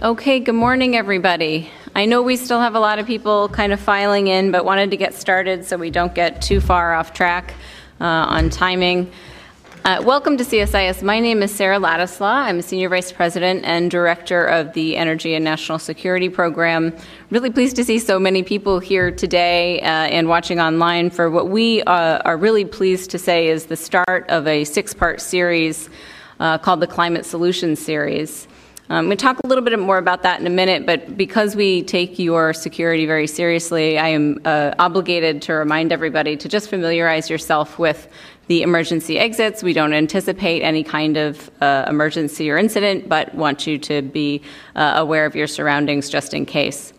Okay, good morning, everybody. I know we still have a lot of people kind of filing in, but wanted to get started so we don't get too far off track uh, on timing. Uh, welcome to CSIS. My name is Sarah Ladislaw. I'm a Senior Vice President and Director of the Energy and National Security Program. Really pleased to see so many people here today uh, and watching online for what we uh, are really pleased to say is the start of a six part series uh, called the Climate Solutions Series. Going to talk a little bit more about that in a minute, but because we take your security very seriously, I am uh, obligated to remind everybody to just familiarize yourself with the emergency exits. We don't anticipate any kind of uh, emergency or incident, but want you to be uh, aware of your surroundings just in case.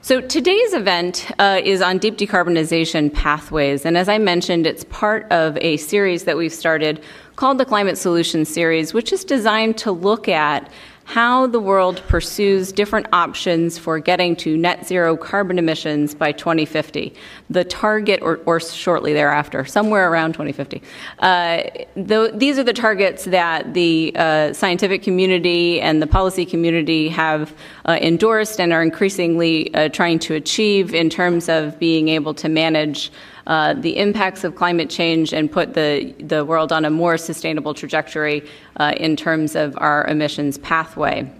So today's event uh, is on deep decarbonization pathways, and as I mentioned, it's part of a series that we've started called the Climate Solutions Series, which is designed to look at how the world pursues different options for getting to net zero carbon emissions by 2050. The target, or, or shortly thereafter, somewhere around 2050. Uh, the, these are the targets that the uh, scientific community and the policy community have uh, endorsed and are increasingly uh, trying to achieve in terms of being able to manage uh, the impacts of climate change and put the, the world on a more sustainable trajectory uh, in terms of our emissions pathway.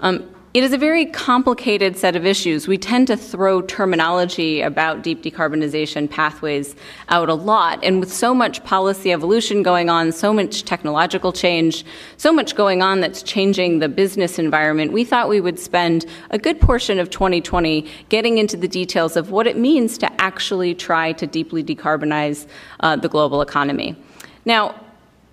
Um, it is a very complicated set of issues. We tend to throw terminology about deep decarbonization pathways out a lot. And with so much policy evolution going on, so much technological change, so much going on that's changing the business environment, we thought we would spend a good portion of 2020 getting into the details of what it means to actually try to deeply decarbonize uh, the global economy. Now,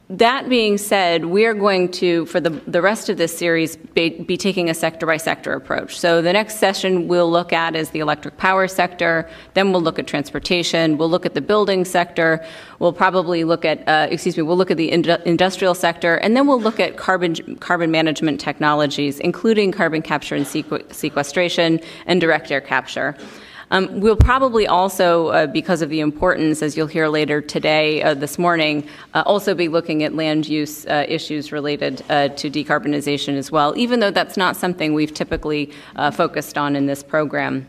that being said, we are going to, for the, the rest of this series, be, be taking a sector by sector approach. So the next session we'll look at is the electric power sector, then we'll look at transportation, we'll look at the building sector, we'll probably look at, uh, excuse me, we'll look at the industrial sector, and then we'll look at carbon, carbon management technologies, including carbon capture and sequestration and direct air capture. Um, we'll probably also, uh, because of the importance, as you'll hear later today, uh, this morning, uh, also be looking at land use uh, issues related uh, to decarbonization as well, even though that's not something we've typically uh, focused on in this program.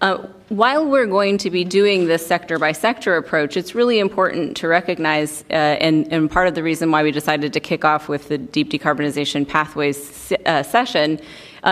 Uh, while we're going to be doing this sector by sector approach, it's really important to recognize, uh, and, and, part of the reason why we decided to kick off with the Deep Decarbonization Pathways uh, session,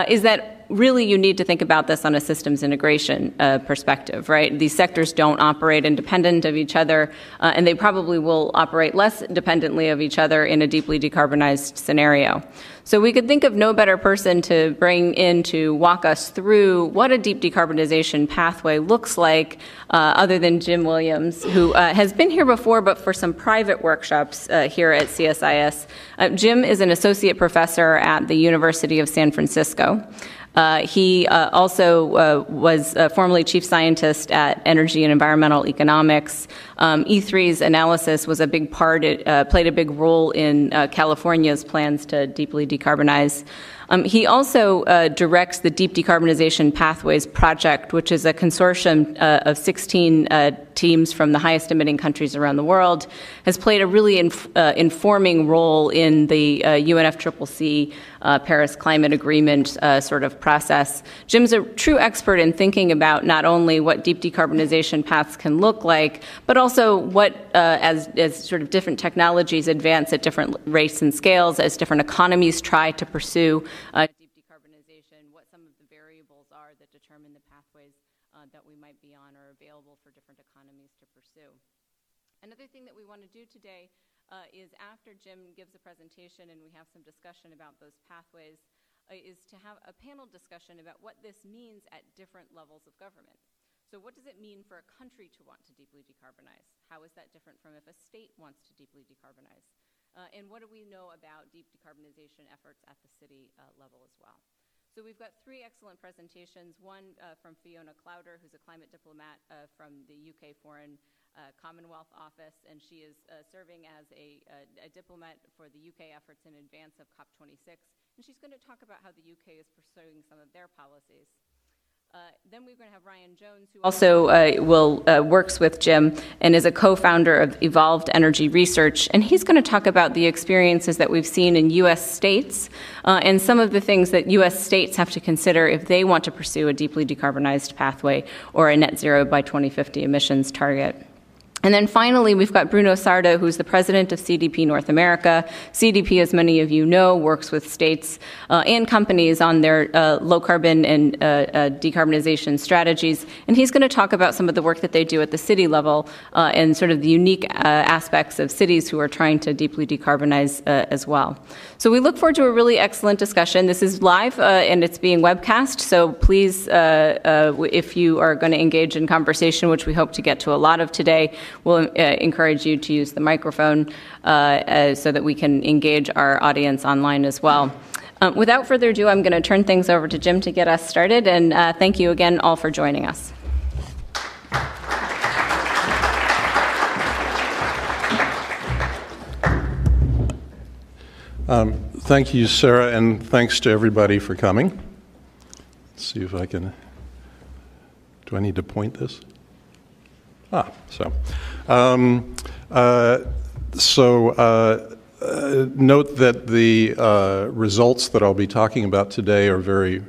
is that really you need to think about this on a systems integration uh, perspective, right? These sectors don't operate independent of each other, uh, and they probably will operate less dependently of each other in a deeply decarbonized scenario. So we could think of no better person to bring in to walk us through what a deep decarbonization pathway looks like, uh, other than Jim Williams, who uh, has been here before, but for some private workshops uh, here at CSIS. Uh, Jim is an associate professor at the University of San Francisco. Uh, he uh, also uh, was formerly chief scientist at Energy and Environmental Economics. Um, E3's analysis was a big part, it uh, played a big role in uh, California's plans to deeply decarbonize. Um, he also uh, directs the Deep Decarbonization Pathways Project, which is a consortium of 16 uh, teams from the highest emitting countries around the world, has played a really inf- uh, informing role in the UNFCCC uh, uh, Paris Climate Agreement sort of process. Jim's a true expert in thinking about not only what deep decarbonization paths can look like, but also what, as, as sort of different technologies advance at different rates and scales, as different economies try to pursue uh, deep decarbonization, what some of the variables are that determine the pathways uh, that we might be on or available for different economies to pursue. Another thing that we want to do today uh, is after Jim gives a presentation and we have some discussion about those pathways, uh, is to have a panel discussion about what this means at different levels of government. So, what does it mean for a country to want to deeply decarbonize? How is that different from if a state wants to deeply decarbonize? Uh, and what do we know about deep decarbonization efforts at the city uh, level as well? So we've got three excellent presentations. One uh, from Fiona Clouder, who's a climate diplomat uh, from the UK Foreign uh, Commonwealth Office, and she is uh, serving as a, a, a, diplomat for the UK efforts in advance of COP26. And she's going to talk about how the UK is pursuing some of their policies. then we're going to have Ryan Jones, who also uh, will uh, works with Jim and is a co-founder of Evolved Energy Research, and he's going to talk about the experiences that we've seen in U.S. states uh, and some of the things that U.S. states have to consider if they want to pursue a deeply decarbonized pathway or a net zero by 2050 emissions target. And then finally, we've got Bruno Sarda, who's the president of CDP North America. CDP, as many of you know, works with states uh, and companies on their uh, low carbon and uh, uh decarbonization strategies. And he's going to talk about some of the work that they do at the city level uh, and sort of the unique uh, aspects of cities who are trying to deeply decarbonize as well. So we look forward to a really excellent discussion. This is live and it's being webcast. So please, if you are going to engage in conversation, which we hope to get to a lot of today, we'll uh, encourage you to use the microphone uh, uh, so that we can engage our audience online as well. Um, without further ado, I'm going to turn things over to Jim to get us started, and uh, thank you again all for joining us. Um, thank you, Sarah, and thanks to everybody for coming. Let's see if I can. Do I need to point this? Ah, so. Um, uh, so uh, uh, note that the uh, results that I'll be talking about today are very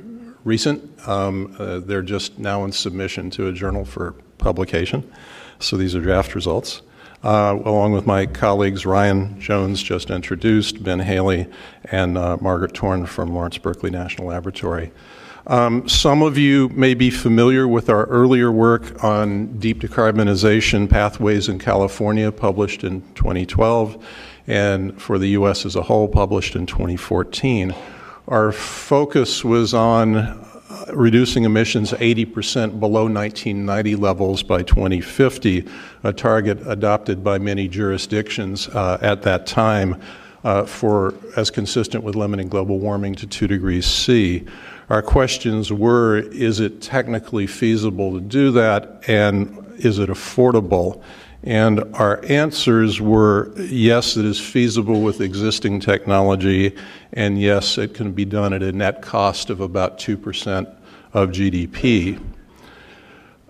recent. Um, uh, they're just now in submission to a journal for publication. So these are draft results. Uh, along with my colleagues Ryan Jones, just introduced, Ben Haley, and Margaret Torn from Lawrence Berkeley National Laboratory. Um, some of you may be familiar with our earlier work on deep decarbonization pathways in California, published in 2012, and for the U.S. as a whole, published in 2014. Our focus was on uh, reducing emissions 80% below 1990 levels by 2050, a target adopted by many jurisdictions uh, at that time uh, for as consistent with limiting global warming to 2 degrees C. Our questions were is it technically feasible to do that and is it affordable? And our answers were yes, it is feasible with existing technology, and yes, it can be done at a net cost of about 2% of GDP.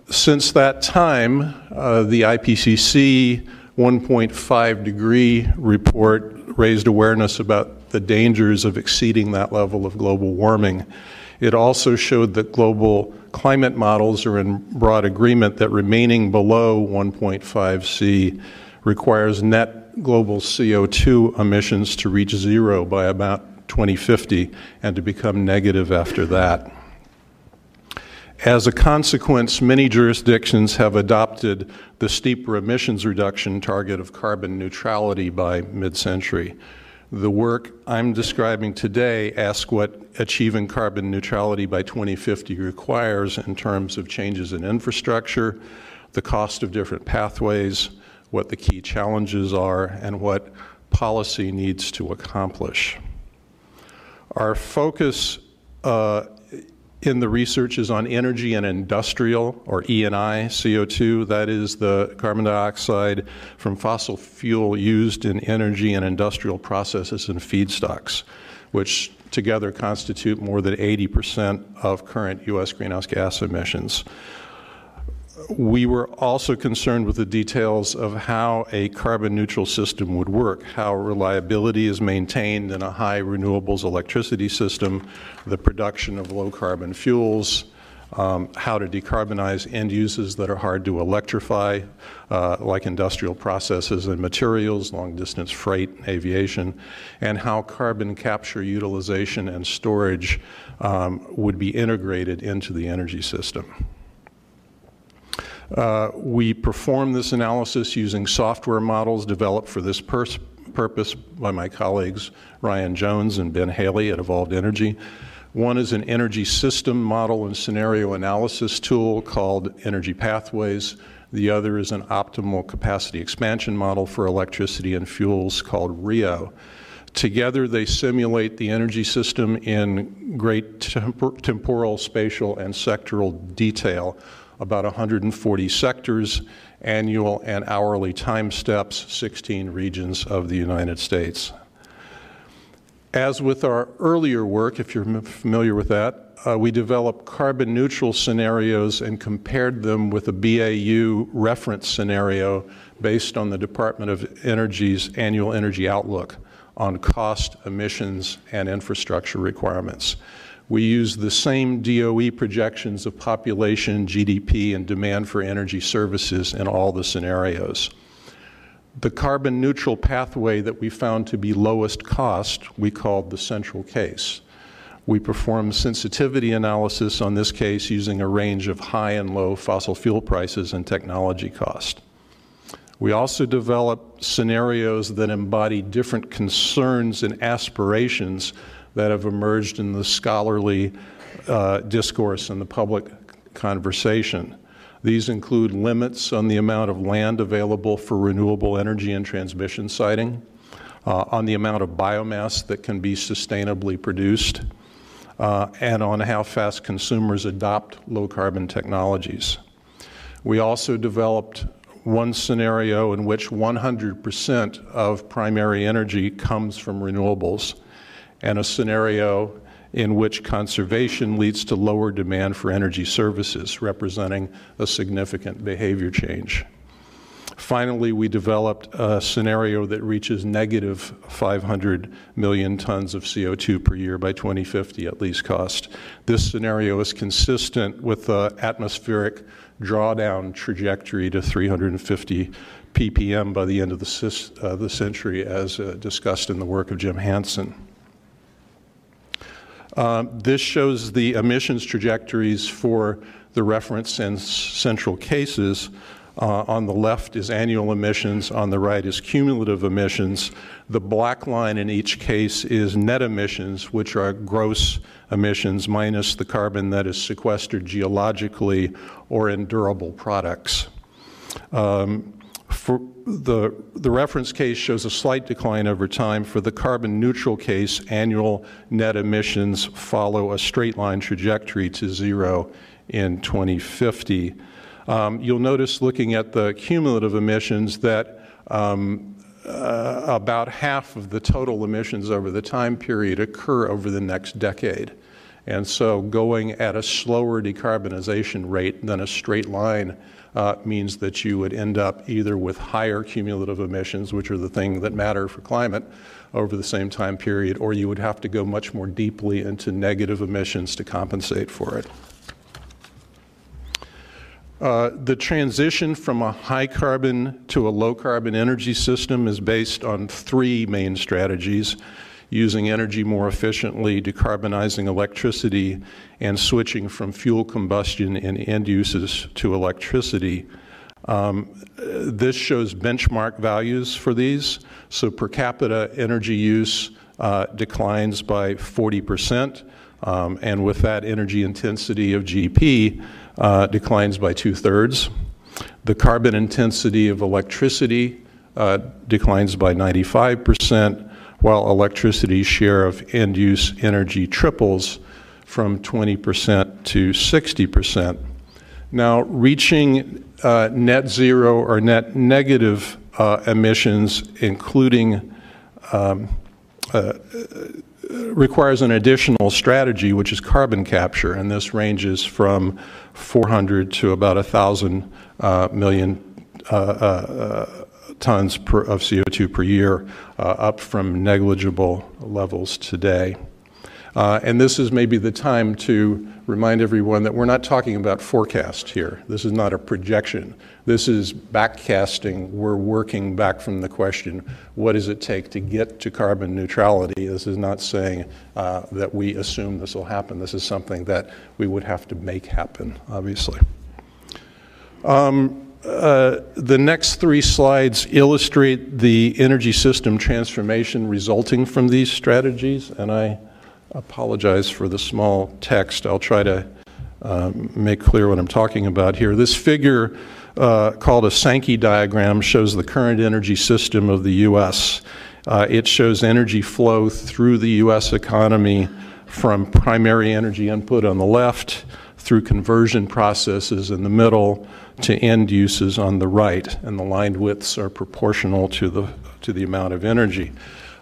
Since that time, uh, the IPCC 1.5 degree report raised awareness about the dangers of exceeding that level of global warming. It also showed that global climate models are in broad agreement that remaining below 1.5 C requires net global CO2 emissions to reach zero by about 2050 and to become negative after that. As a consequence, many jurisdictions have adopted the steeper emissions reduction target of carbon neutrality by mid century. The work I'm describing today asks what achieving carbon neutrality by 2050 requires in terms of changes in infrastructure, the cost of different pathways, what the key challenges are, and what policy needs to accomplish. Our focus uh, in the research is on energy and industrial, or ENI, CO2. That is the carbon dioxide from fossil fuel used in energy and industrial processes and feedstocks, which together constitute more than 80% of current U.S. greenhouse gas emissions we were also concerned with the details of how a carbon neutral system would work, how reliability is maintained in a high renewables electricity system, the production of low carbon fuels, um, how to decarbonize end uses that are hard to electrify, uh, like industrial processes and materials, long distance freight, aviation, and how carbon capture, utilization, and storage um, would be integrated into the energy system. Uh, we perform this analysis using software models developed for this purpose by my colleagues Ryan Jones and Ben Haley at Evolved Energy. One is an energy system model and scenario analysis tool called Energy Pathways. The other is an optimal capacity expansion model for electricity and fuels called RIO. Together, they simulate the energy system in great tempor temporal, spatial, and sectoral detail about 140 sectors, annual and hourly time steps, 16 regions of the United States. As with our earlier work, if you're familiar with that, uh, we developed carbon neutral scenarios and compared them with a BAU reference scenario based on the Department of Energy's annual energy outlook on cost, emissions, and infrastructure requirements. We use the same DOE projections of population, GDP, and demand for energy services in all the scenarios. The carbon neutral pathway that we found to be lowest cost, we called the central case. We performed sensitivity analysis on this case using a range of high and low fossil fuel prices and technology cost. We also developed scenarios that embody different concerns and aspirations that have emerged in the scholarly uh, discourse and the public conversation. These include limits on the amount of land available for renewable energy and transmission siting, uh, on the amount of biomass that can be sustainably produced, uh, and on how fast consumers adopt low carbon technologies. We also developed one scenario in which 100% of primary energy comes from renewables, and a scenario in which conservation leads to lower demand for energy services, representing a significant behavior change. Finally, we developed a scenario that reaches negative 500 million tons of CO2 per year by 2050 at least cost. This scenario is consistent with the atmospheric drawdown trajectory to 350 ppm by the end of the, uh, the century, as uh, discussed in the work of Jim Hansen. Uh, this shows the emissions trajectories for the reference and central cases. Uh, on the left is annual emissions, on the right is cumulative emissions. The black line in each case is net emissions, which are gross emissions minus the carbon that is sequestered geologically or in durable products. Um, for the, the reference case shows a slight decline over time. For the carbon neutral case, annual net emissions follow a straight line trajectory to zero in 2050. Um, you'll notice looking at the cumulative emissions that um, uh, about half of the total emissions over the time period occur over the next decade. And so going at a slower decarbonization rate than a straight line uh, means that you would end up either with higher cumulative emissions, which are the thing that matter for climate, over the same time period, or you would have to go much more deeply into negative emissions to compensate for it. Uh, the transition from a high carbon to a low carbon energy system is based on three main strategies using energy more efficiently, decarbonizing electricity, and switching from fuel combustion in end uses to electricity. Um, this shows benchmark values for these. So per capita energy use uh, declines by 40 percent, um, and with that energy intensity of GP uh, declines by two-thirds. The carbon intensity of electricity uh, declines by 95 percent, while electricity's share of end use energy triples from 20% to 60%. Now, reaching uh, net zero or net negative uh, emissions, including um, uh, requires an additional strategy, which is carbon capture, and this ranges from 400 to about 1,000 uh, million uh, uh, tons per, of CO2 per year, uh, up from negligible levels today. Uh, and this is maybe the time to remind everyone that we're not talking about forecast here. This is not a projection. This is backcasting. We're working back from the question, what does it take to get to carbon neutrality? This is not saying uh, that we assume this will happen. This is something that we would have to make happen, obviously. Um, uh, the next three slides illustrate the energy system transformation resulting from these strategies, and I apologize for the small text. I'll try to um, make clear what I'm talking about here. This figure, uh, called a Sankey diagram, shows the current energy system of the U.S. Uh, it shows energy flow through the U.S. economy from primary energy input on the left through conversion processes in the middle to end uses on the right, and the line widths are proportional to the, to the amount of energy.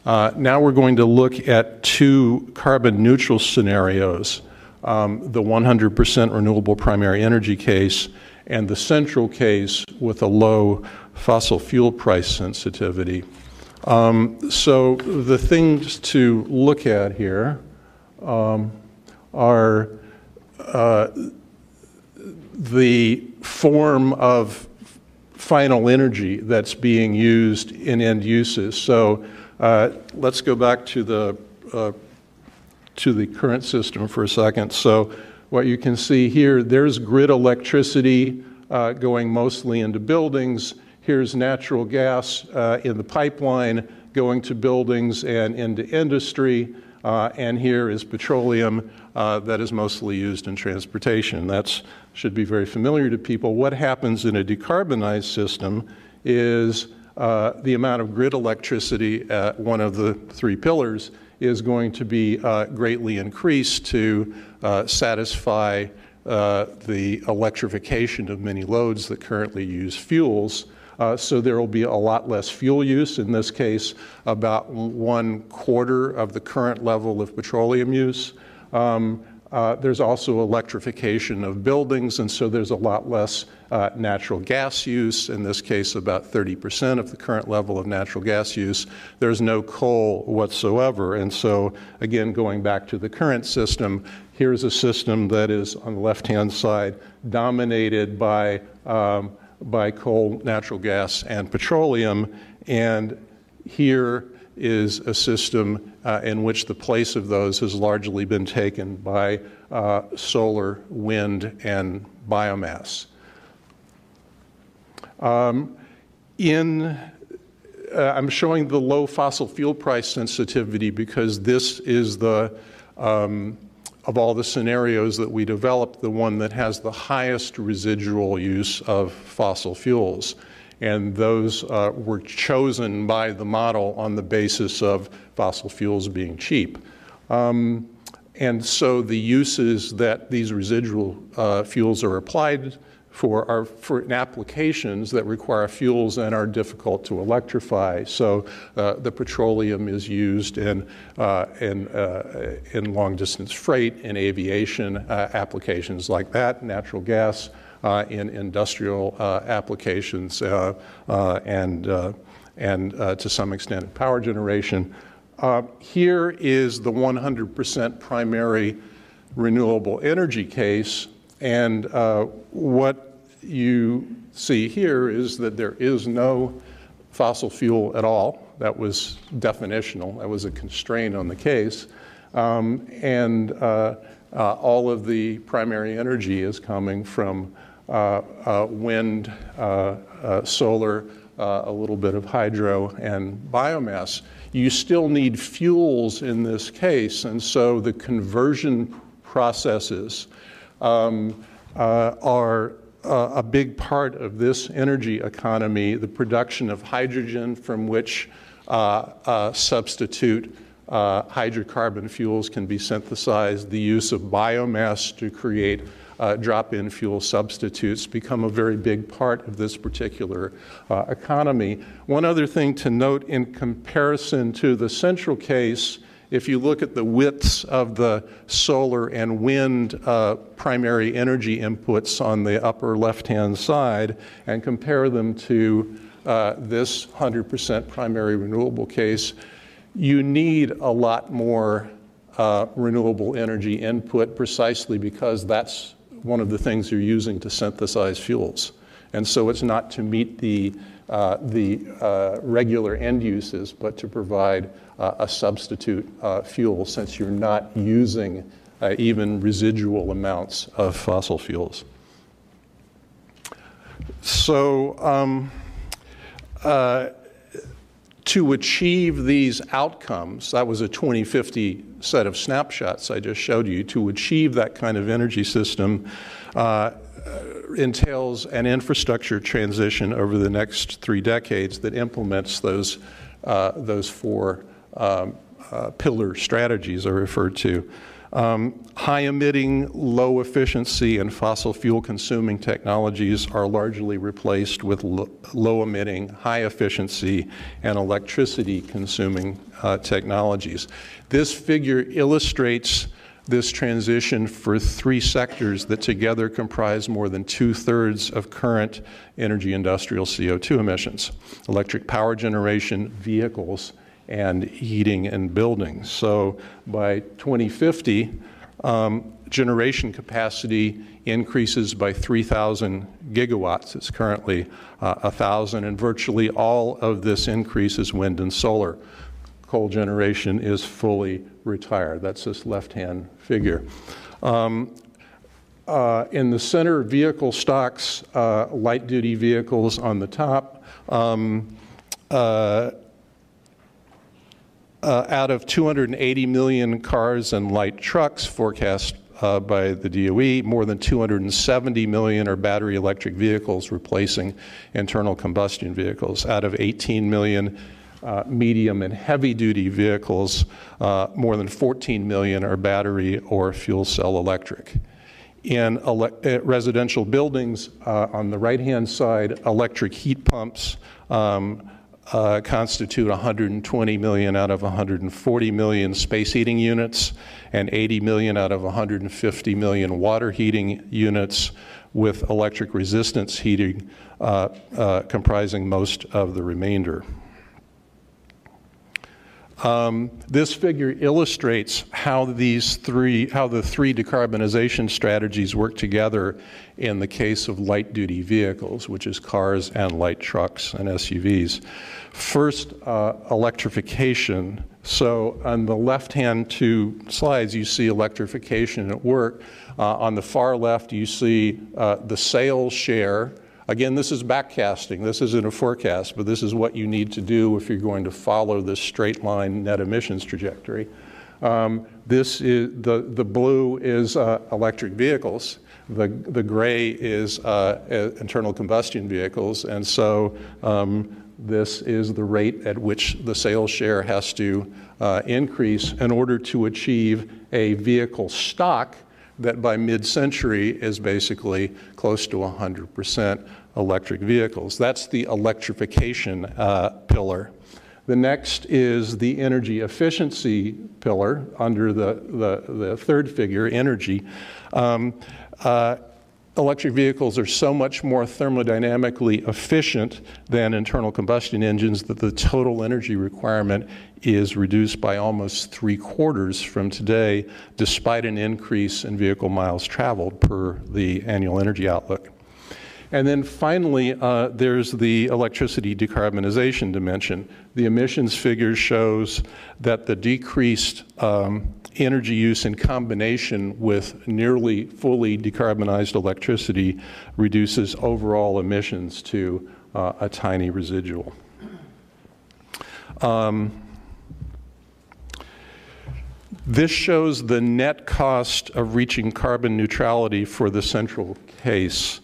Uh, now we're going to look at two carbon neutral scenarios um, the 100% renewable primary energy case and the central case with a low fossil fuel price sensitivity. Um, so the things to look at here um, are the form of final energy that's being used in end uses. So uh, let's go back to the uh, to the current system for a second. So what you can see here, there's grid electricity uh, going mostly into buildings. Here's natural gas uh, in the pipeline going to buildings and into industry. Uh, and here is petroleum uh, that is mostly used in transportation. That should be very familiar to people. What happens in a decarbonized system is uh, the amount of grid electricity at one of the three pillars is going to be uh, greatly increased to uh, satisfy uh, the electrification of many loads that currently use fuels. Uh, so there will be a lot less fuel use. In this case, about one quarter of the current level of petroleum use. Um, uh, there's also electrification of buildings, and so there's a lot less uh, natural gas use. In this case, about 30% of the current level of natural gas use. There's no coal whatsoever. And so, again, going back to the current system, here's a system that is on the left hand side dominated by, um, by coal, natural gas, and petroleum. And here is a system uh, in which the place of those has largely been taken by uh, solar, wind, and biomass. Um, in, uh, I'm showing the low fossil fuel price sensitivity because this is the, um, of all the scenarios that we developed, the one that has the highest residual use of fossil fuels and those uh, were chosen by the model on the basis of fossil fuels being cheap. Um, and so the uses that these residual uh, fuels are applied for are for applications that require fuels and are difficult to electrify. So uh, the petroleum is used in, uh, in, uh, in long distance freight, in aviation uh, applications like that, natural gas uh, in industrial uh, applications uh, and, and to some extent power generation. here is the 100% primary renewable energy case, and what you see here is that there is no fossil fuel at all. That was definitional, that was a constraint on the case. Um, and uh, uh, all of the primary energy is coming from uh, uh, wind, uh, solar, a little bit of hydro, and biomass. You still need fuels in this case, and so the conversion processes um, are uh, a big part of this energy economy, the production of hydrogen from which uh, uh, substitute hydrocarbon fuels can be synthesized, the use of biomass to create uh, drop in fuel substitutes become a very big part of this particular uh, economy. One other thing to note in comparison to the central case, if you look at the widths of the solar and wind uh, primary energy inputs on the upper left hand side and compare them to uh, this 100% primary renewable case, you need a lot more uh, renewable energy input precisely because that's one of the things you're using to synthesize fuels. And so it's not to meet the, uh, the uh, regular end uses, but to provide uh, a substitute uh, fuel since you're not using even residual amounts of fossil fuels. So, um, to achieve these outcomes, that was a 2050 set of snapshots I just showed you, to achieve that kind of energy system uh, entails an infrastructure transition over the next three decades that implements those, uh, those four um, uh, pillar strategies I referred to. Um, high emitting, low efficiency, and fossil fuel consuming technologies are largely replaced with lo- low emitting, high efficiency, and electricity consuming uh, technologies. This figure illustrates this transition for three sectors that together comprise more than two thirds of current energy industrial CO2 emissions electric power generation, vehicles, and heating and buildings. So by 2050, um, generation capacity increases by 3,000 gigawatts. It's currently uh, 1,000, and virtually all of this increase is wind and solar. Coal generation is fully retired. That's this left hand figure. Um, uh, in the center, vehicle stocks, uh, light duty vehicles on the top. Um, uh, uh, out of 280 million cars and light trucks forecast uh, by the DOE, more than 270 million are battery electric vehicles replacing internal combustion vehicles. Out of 18 million uh, medium and heavy duty vehicles, uh, more than 14 million are battery or fuel cell electric. In ele- uh, residential buildings, uh, on the right hand side, electric heat pumps. Um, uh, constitute 120 million out of 140 million space heating units and 80 million out of 150 million water heating units, with electric resistance heating uh, comprising most of the remainder. Um, this figure illustrates how these three, how the three decarbonization strategies work together in the case of light duty vehicles, which is cars and light trucks and SUVs. First, uh, electrification. So, on the left hand two slides, you see electrification at work. Uh, on the far left, you see uh, the sales share Again, this is backcasting. This isn't a forecast, but this is what you need to do if you're going to follow this straight line net emissions trajectory. Um, this is the, the blue is uh, electric vehicles. The, the gray is uh, internal combustion vehicles. And so um, this is the rate at which the sales share has to uh, increase in order to achieve a vehicle stock that by mid century is basically close to 100% electric vehicles. That's the electrification uh, pillar. The next is the energy efficiency pillar under the, the, the third figure, energy. Um, uh, electric vehicles are so much more thermodynamically efficient than internal combustion engines that the total energy requirement is reduced by almost three quarters from today, despite an increase in vehicle miles traveled per the annual energy outlook. And then finally, uh, there's the electricity decarbonization dimension. The emissions figure shows that the decreased um, energy use in combination with nearly fully decarbonized electricity reduces overall emissions to uh, a tiny residual. Um, this shows the net cost of reaching carbon neutrality for the central case.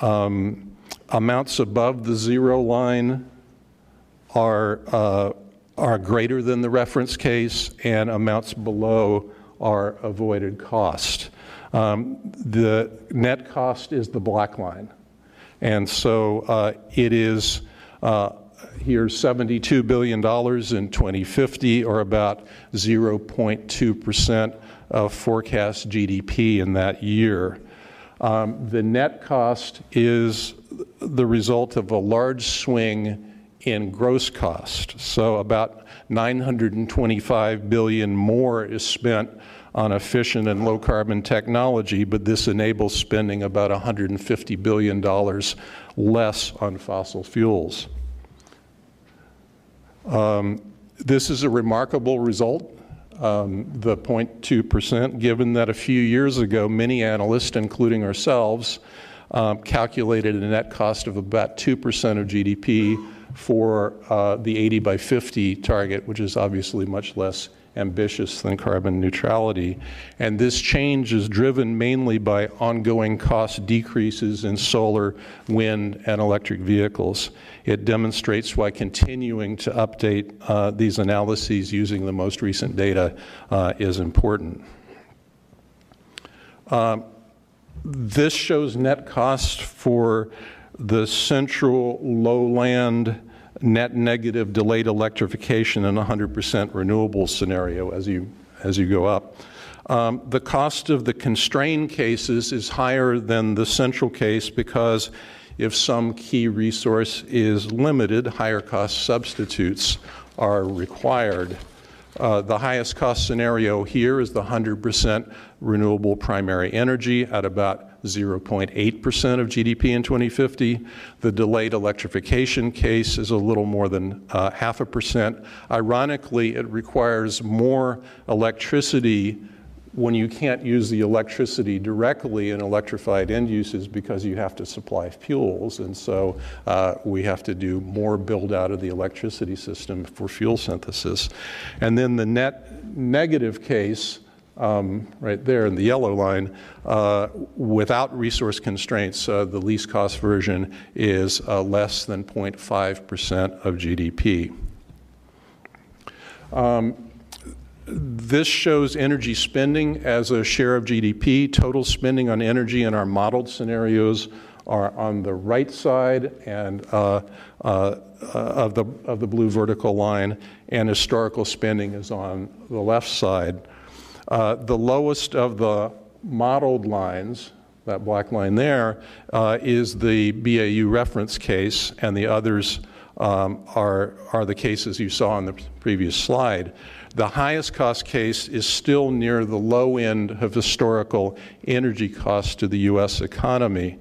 Um, amounts above the zero line are uh, are greater than the reference case, and amounts below are avoided cost. Um, the net cost is the black line. And so uh, it is uh, here $72 billion in 2050, or about 0.2% of forecast GDP in that year. Um, the net cost is the result of a large swing in gross cost. So about 925 billion more is spent on efficient and low carbon technology, but this enables spending about 150 billion dollars less on fossil fuels. Um, this is a remarkable result. Um, the 0.2%, given that a few years ago, many analysts, including ourselves, um, calculated a net cost of about 2% of GDP for uh, the 80 by 50 target, which is obviously much less ambitious than carbon neutrality. And this change is driven mainly by ongoing cost decreases in solar, wind, and electric vehicles. It demonstrates why continuing to update uh, these analyses using the most recent data uh, is important. This shows net cost for the central lowland net negative delayed electrification and 100% renewable scenario as you, as you go up. Um, the cost of the constrained cases is higher than the central case because if some key resource is limited, higher cost substitutes are required. Uh, the highest cost scenario here is the 100% renewable primary energy at about 0.8% of GDP in 2050. The delayed electrification case is a little more than uh, half a percent. Ironically, it requires more electricity when you can't use the electricity directly in electrified end uses because you have to supply fuels. And so uh, we have to do more build out of the electricity system for fuel synthesis. And then the net negative case. Um, right there in the yellow line, uh, without resource constraints, uh, the least cost version is uh, less than 0.5% of GDP. Um, this shows energy spending as a share of GDP. Total spending on energy in our modeled scenarios are on the right side and uh, uh, of the of the blue vertical line, and historical spending is on the left side. Uh, the lowest of the modeled lines, that black line there, uh, is the BAU reference case, and the others um, are are the cases you saw on the previous slide. The highest cost case is still near the low end of historical energy costs to the U.S. economy.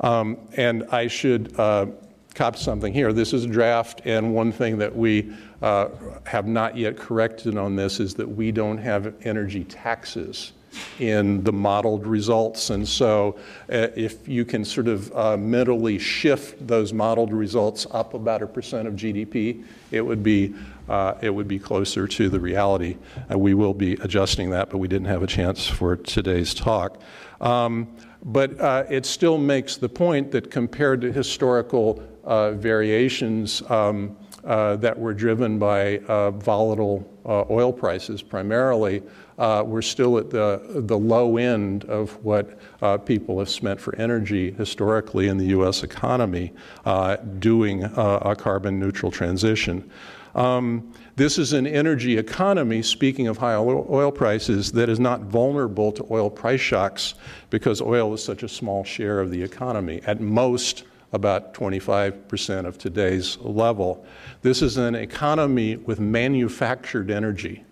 Um, and I should uh, cop something here. This is a draft, and one thing that we uh, have not yet corrected on this is that we don't have energy taxes in the modeled results. And so, uh, if you can sort of uh, mentally shift those modeled results up about a percent of GDP, it would be uh, it would be closer to the reality. And we will be adjusting that, but we didn't have a chance for today's talk. Um, but uh, it still makes the point that compared to historical uh, variations. Um, uh, that were driven by uh, volatile uh, oil prices primarily, uh, we're still at the, the low end of what uh, people have spent for energy historically in the U.S. economy uh, doing a carbon neutral transition. Um, this is an energy economy, speaking of high oil prices, that is not vulnerable to oil price shocks because oil is such a small share of the economy. At most, about 25% of today's level. This is an economy with manufactured energy,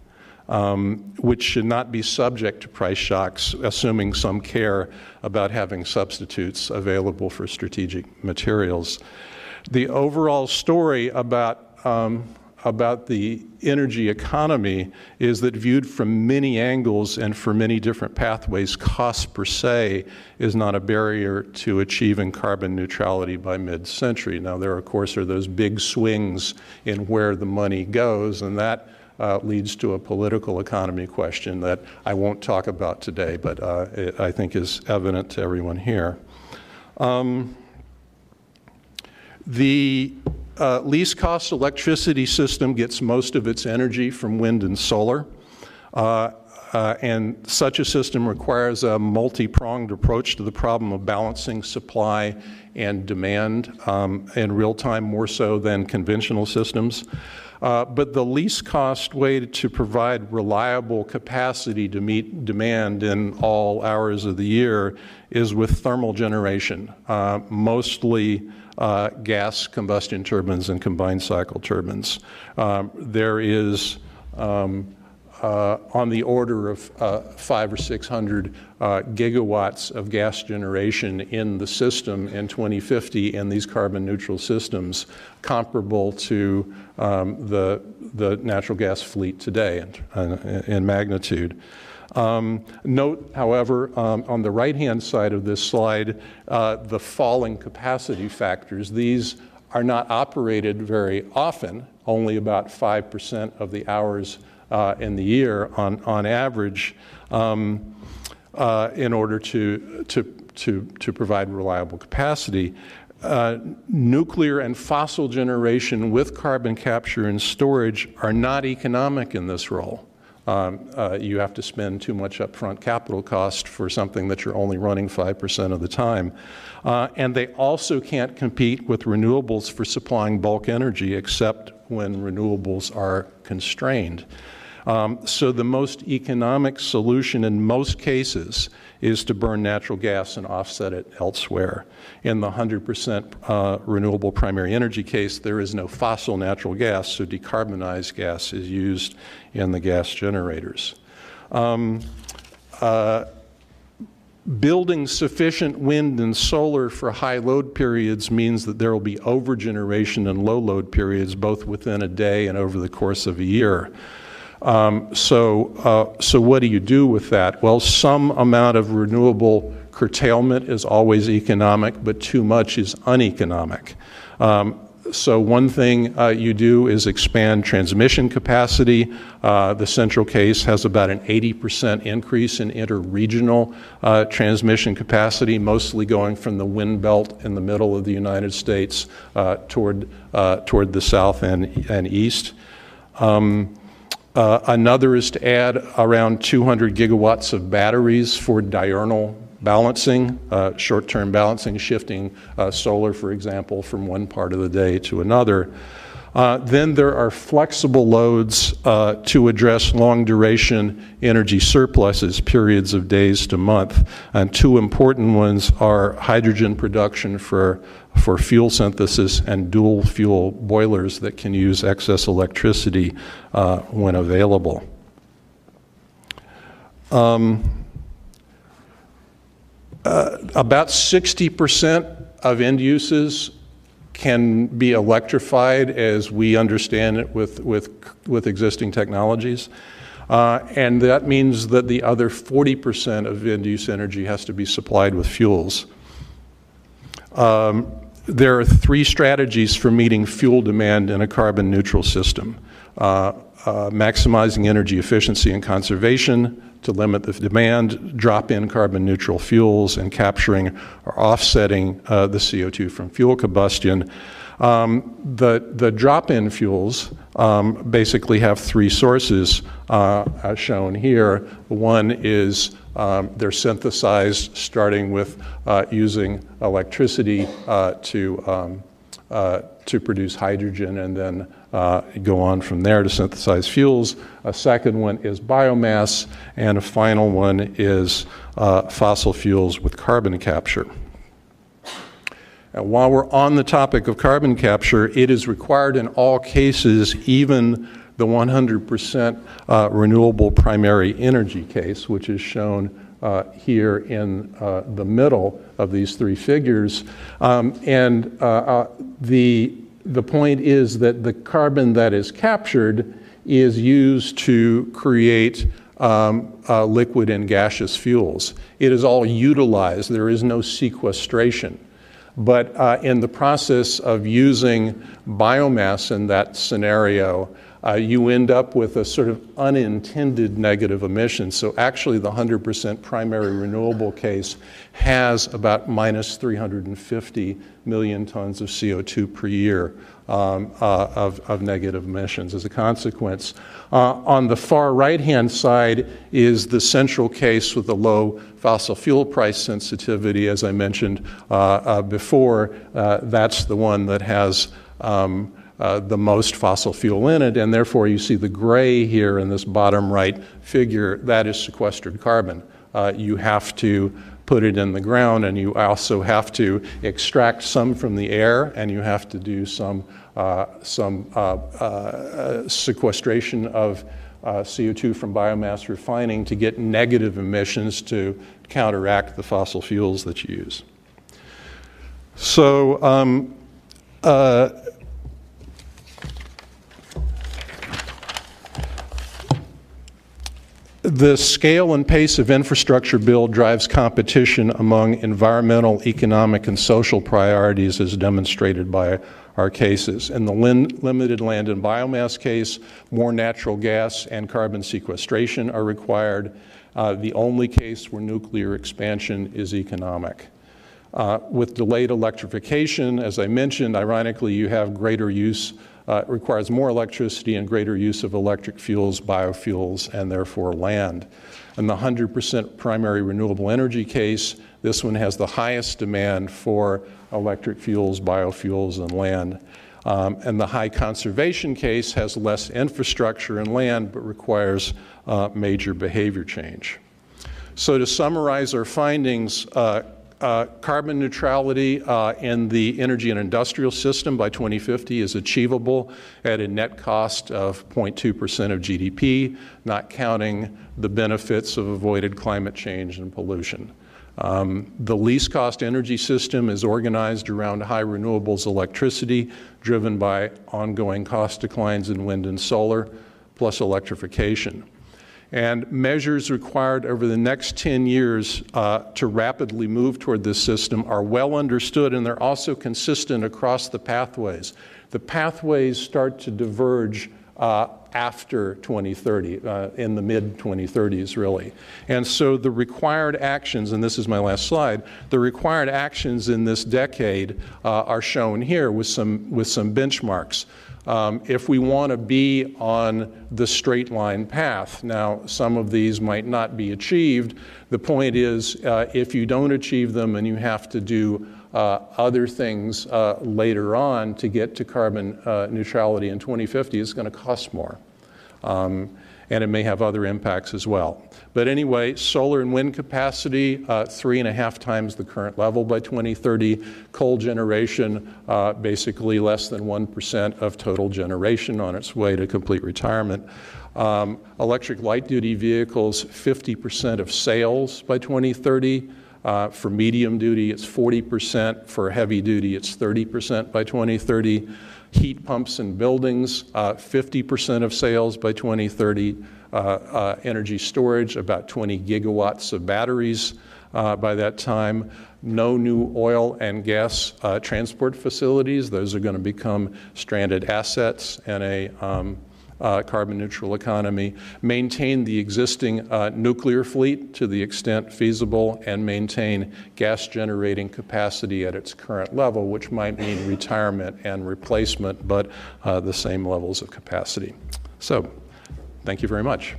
um, which should not be subject to price shocks, assuming some care about having substitutes available for strategic materials. The overall story about um, about the energy economy is that viewed from many angles and for many different pathways, cost per se is not a barrier to achieving carbon neutrality by mid century. Now, there, of course, are those big swings in where the money goes, and that uh, leads to a political economy question that I won't talk about today, but uh, it, I think is evident to everyone here. Um, the uh, least cost electricity system gets most of its energy from wind and solar. Uh, uh, and such a system requires a multi pronged approach to the problem of balancing supply and demand um, in real time, more so than conventional systems. Uh, but the least cost way to provide reliable capacity to meet demand in all hours of the year is with thermal generation, uh, mostly uh, gas combustion turbines and combined cycle turbines. Um, there is um, uh, on the order of uh, five or six hundred uh, gigawatts of gas generation in the system in 2050 in these carbon neutral systems, comparable to um, the, the natural gas fleet today in, in magnitude. Um, note, however, um, on the right hand side of this slide, uh, the falling capacity factors. These are not operated very often, only about 5% of the hours uh, in the year on, on average, um, uh, in order to, to, to, to provide reliable capacity. Uh, nuclear and fossil generation with carbon capture and storage are not economic in this role um, uh, you have to spend too much upfront capital cost for something that you're only running 5% of the time. Uh, and they also can't compete with renewables for supplying bulk energy except when renewables are constrained. Um, so the most economic solution in most cases is to burn natural gas and offset it elsewhere. In the 100% uh, renewable primary energy case, there is no fossil natural gas, so decarbonized gas is used in the gas generators. Um, uh, building sufficient wind and solar for high load periods means that there will be overgeneration and low load periods both within a day and over the course of a year. Um, so, uh, so what do you do with that? Well, some amount of renewable curtailment is always economic, but too much is uneconomic. Um, so one thing uh, you do is expand transmission capacity. Uh, the central case has about an 80% increase in interregional uh, transmission capacity, mostly going from the wind belt in the middle of the United States uh, toward, uh, toward the south and, and east. Um, uh, another is to add around 200 gigawatts of batteries for diurnal balancing, uh, short term balancing, shifting uh, solar, for example, from one part of the day to another. Uh, then there are flexible loads uh, to address long duration energy surpluses, periods of days to month. And two important ones are hydrogen production for, for fuel synthesis and dual fuel boilers that can use excess electricity uh, when available. Um, uh, about 60% of end uses can be electrified as we understand it with, with, with existing technologies. Uh, and that means that the other 40% of end use energy has to be supplied with fuels. Um, there are three strategies for meeting fuel demand in a carbon neutral system uh, uh, maximizing energy efficiency and conservation, to limit the demand, drop in carbon neutral fuels, and capturing or offsetting uh, the CO2 from fuel combustion. Um, the the drop in fuels um, basically have three sources uh, shown here. One is um, they're synthesized starting with uh, using electricity uh, to, um, uh, to produce hydrogen and then uh, go on from there to synthesize fuels. A second one is biomass, and a final one is uh, fossil fuels with carbon capture. While we're on the topic of carbon capture, it is required in all cases, even the 100% uh, renewable primary energy case, which is shown uh, here in uh, the middle of these three figures. Um, and uh, uh, the the point is that the carbon that is captured is used to create um, liquid and gaseous fuels. It is all utilized, there is no sequestration. But uh, in the process of using biomass in that scenario, uh, you end up with a sort of unintended negative emission. So actually, the 100% primary renewable case has about minus 350 million tons of CO2 per year um, uh, of, of, negative emissions as a consequence. Uh, on the far right hand side is the central case with the low fossil fuel price sensitivity, as I mentioned uh, uh before. Uh, that's the one that has. Um, uh, the most fossil fuel in it, and therefore you see the gray here in this bottom right figure, that is sequestered carbon. You have to put it in the ground, and you also have to extract some from the air, and you have to do some, uh, some uh, uh, sequestration of CO2 from biomass refining to get negative emissions to counteract the fossil fuels that you use. So, um, The scale and pace of infrastructure build drives competition among environmental, economic, and social priorities as demonstrated by our cases. In the limited land and biomass case, more natural gas and carbon sequestration are required. Uh, the only case where nuclear expansion is economic. Uh, with delayed electrification, as I mentioned, ironically, you have greater use, uh, requires more electricity and greater use of electric fuels, biofuels, and therefore land. In the 100% primary renewable energy case, this one has the highest demand for electric fuels, biofuels, and land. Um, and the high conservation case has less infrastructure and land but requires uh, major behavior change. So, to summarize our findings, uh, uh, carbon neutrality uh, in the energy and industrial system by 2050 is achievable at a net cost of 0.2% of GDP, not counting the benefits of avoided climate change and pollution. Um, the least cost energy system is organized around high renewables electricity, driven by ongoing cost declines in wind and solar, plus electrification and measures required over the next 10 years uh, to rapidly move toward this system are well understood and they're also consistent across the pathways. The pathways start to diverge uh, after 2030, uh, in the mid 2030s, really. And so the required actions, and this is my last slide, the required actions in this decade uh, are shown here with some, with some benchmarks um, if we want to be on the straight line path. Now, some of these might not be achieved. The point is, uh, if you don't achieve them and you have to do uh, other things uh, later on to get to carbon uh, neutrality in 2050, it's going to cost more. Um, and it may have other impacts as well. But anyway, solar and wind capacity, uh, three and a half times the current level by 2030. Coal generation, uh, basically less than 1% of total generation on its way to complete retirement. Um, electric light duty vehicles, 50% of sales by 2030. Uh, for medium duty, it's 40%. For heavy duty, it's 30% by 2030 heat pumps in buildings, uh, 50% of sales by 2030, uh, uh, energy storage, about 20 gigawatts of batteries uh, by that time. No new oil and gas uh, transport facilities. Those are going to become stranded assets and a um, uh, carbon neutral economy, maintain the existing uh, nuclear fleet to the extent feasible, and maintain gas generating capacity at its current level, which might mean retirement and replacement, but uh, the same levels of capacity. So, thank you very much.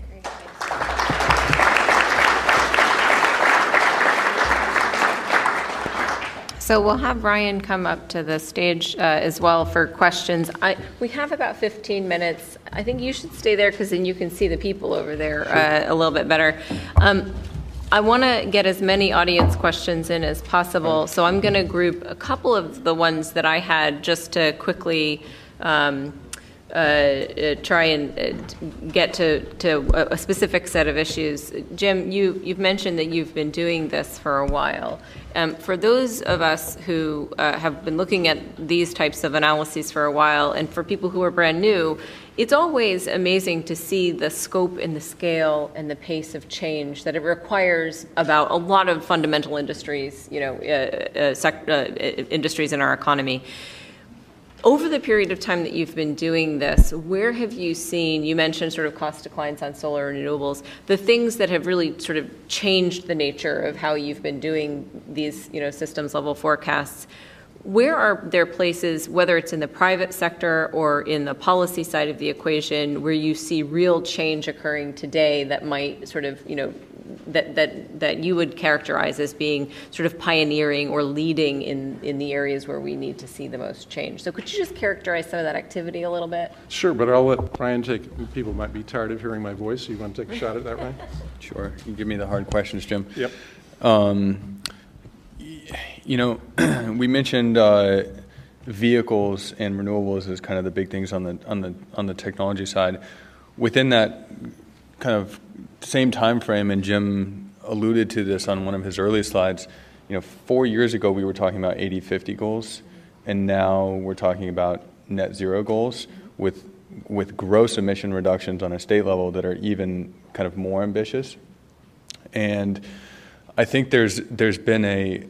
So we'll have Ryan come up to the stage uh, as well for questions. I, we have about 15 minutes. I think you should stay there because then you can see the people over there uh, a little bit better. Um, I want to get as many audience questions in as possible, so I'm going to group a couple of the ones that I had just to quickly um, uh, uh, try and uh, get to, to a specific set of issues. Jim, you, you've mentioned that you've been doing this for a while. Um, for those of us who uh, have been looking at these types of analyses for a while, and for people who are brand new, it's always amazing to see the scope and the scale and the pace of change that it requires about a lot of fundamental industries, you know, uh, uh, sec- industries in our economy. Over the period of time that you've been doing this, where have you seen, you mentioned sort of cost declines on solar and renewables, the things that have really sort of changed the nature of how you've been doing these, you know, systems level forecasts? Where are there places, whether it's in the private sector or in the policy side of the equation, where you see real change occurring today that might sort of, you know, that, that, that you would characterize as being sort of pioneering or leading in, in the areas where we need to see the most change. So could you just characterize some of that activity a little bit? Sure, but I'll let Ryan take, people might be tired of hearing my voice. So you want to take a shot at that, Ryan? Sure. You give me the hard questions, Jim. Yep. Um, you know, we mentioned uh, vehicles and renewables as kind of the big things on the on the on the technology side. Within that kind of same time frame, and Jim alluded to this on one of his early slides. You know, four years ago we were talking about 80-50 goals, and now we're talking about net zero goals with with gross emission reductions on a state level that are even kind of more ambitious. And I think there's there's been a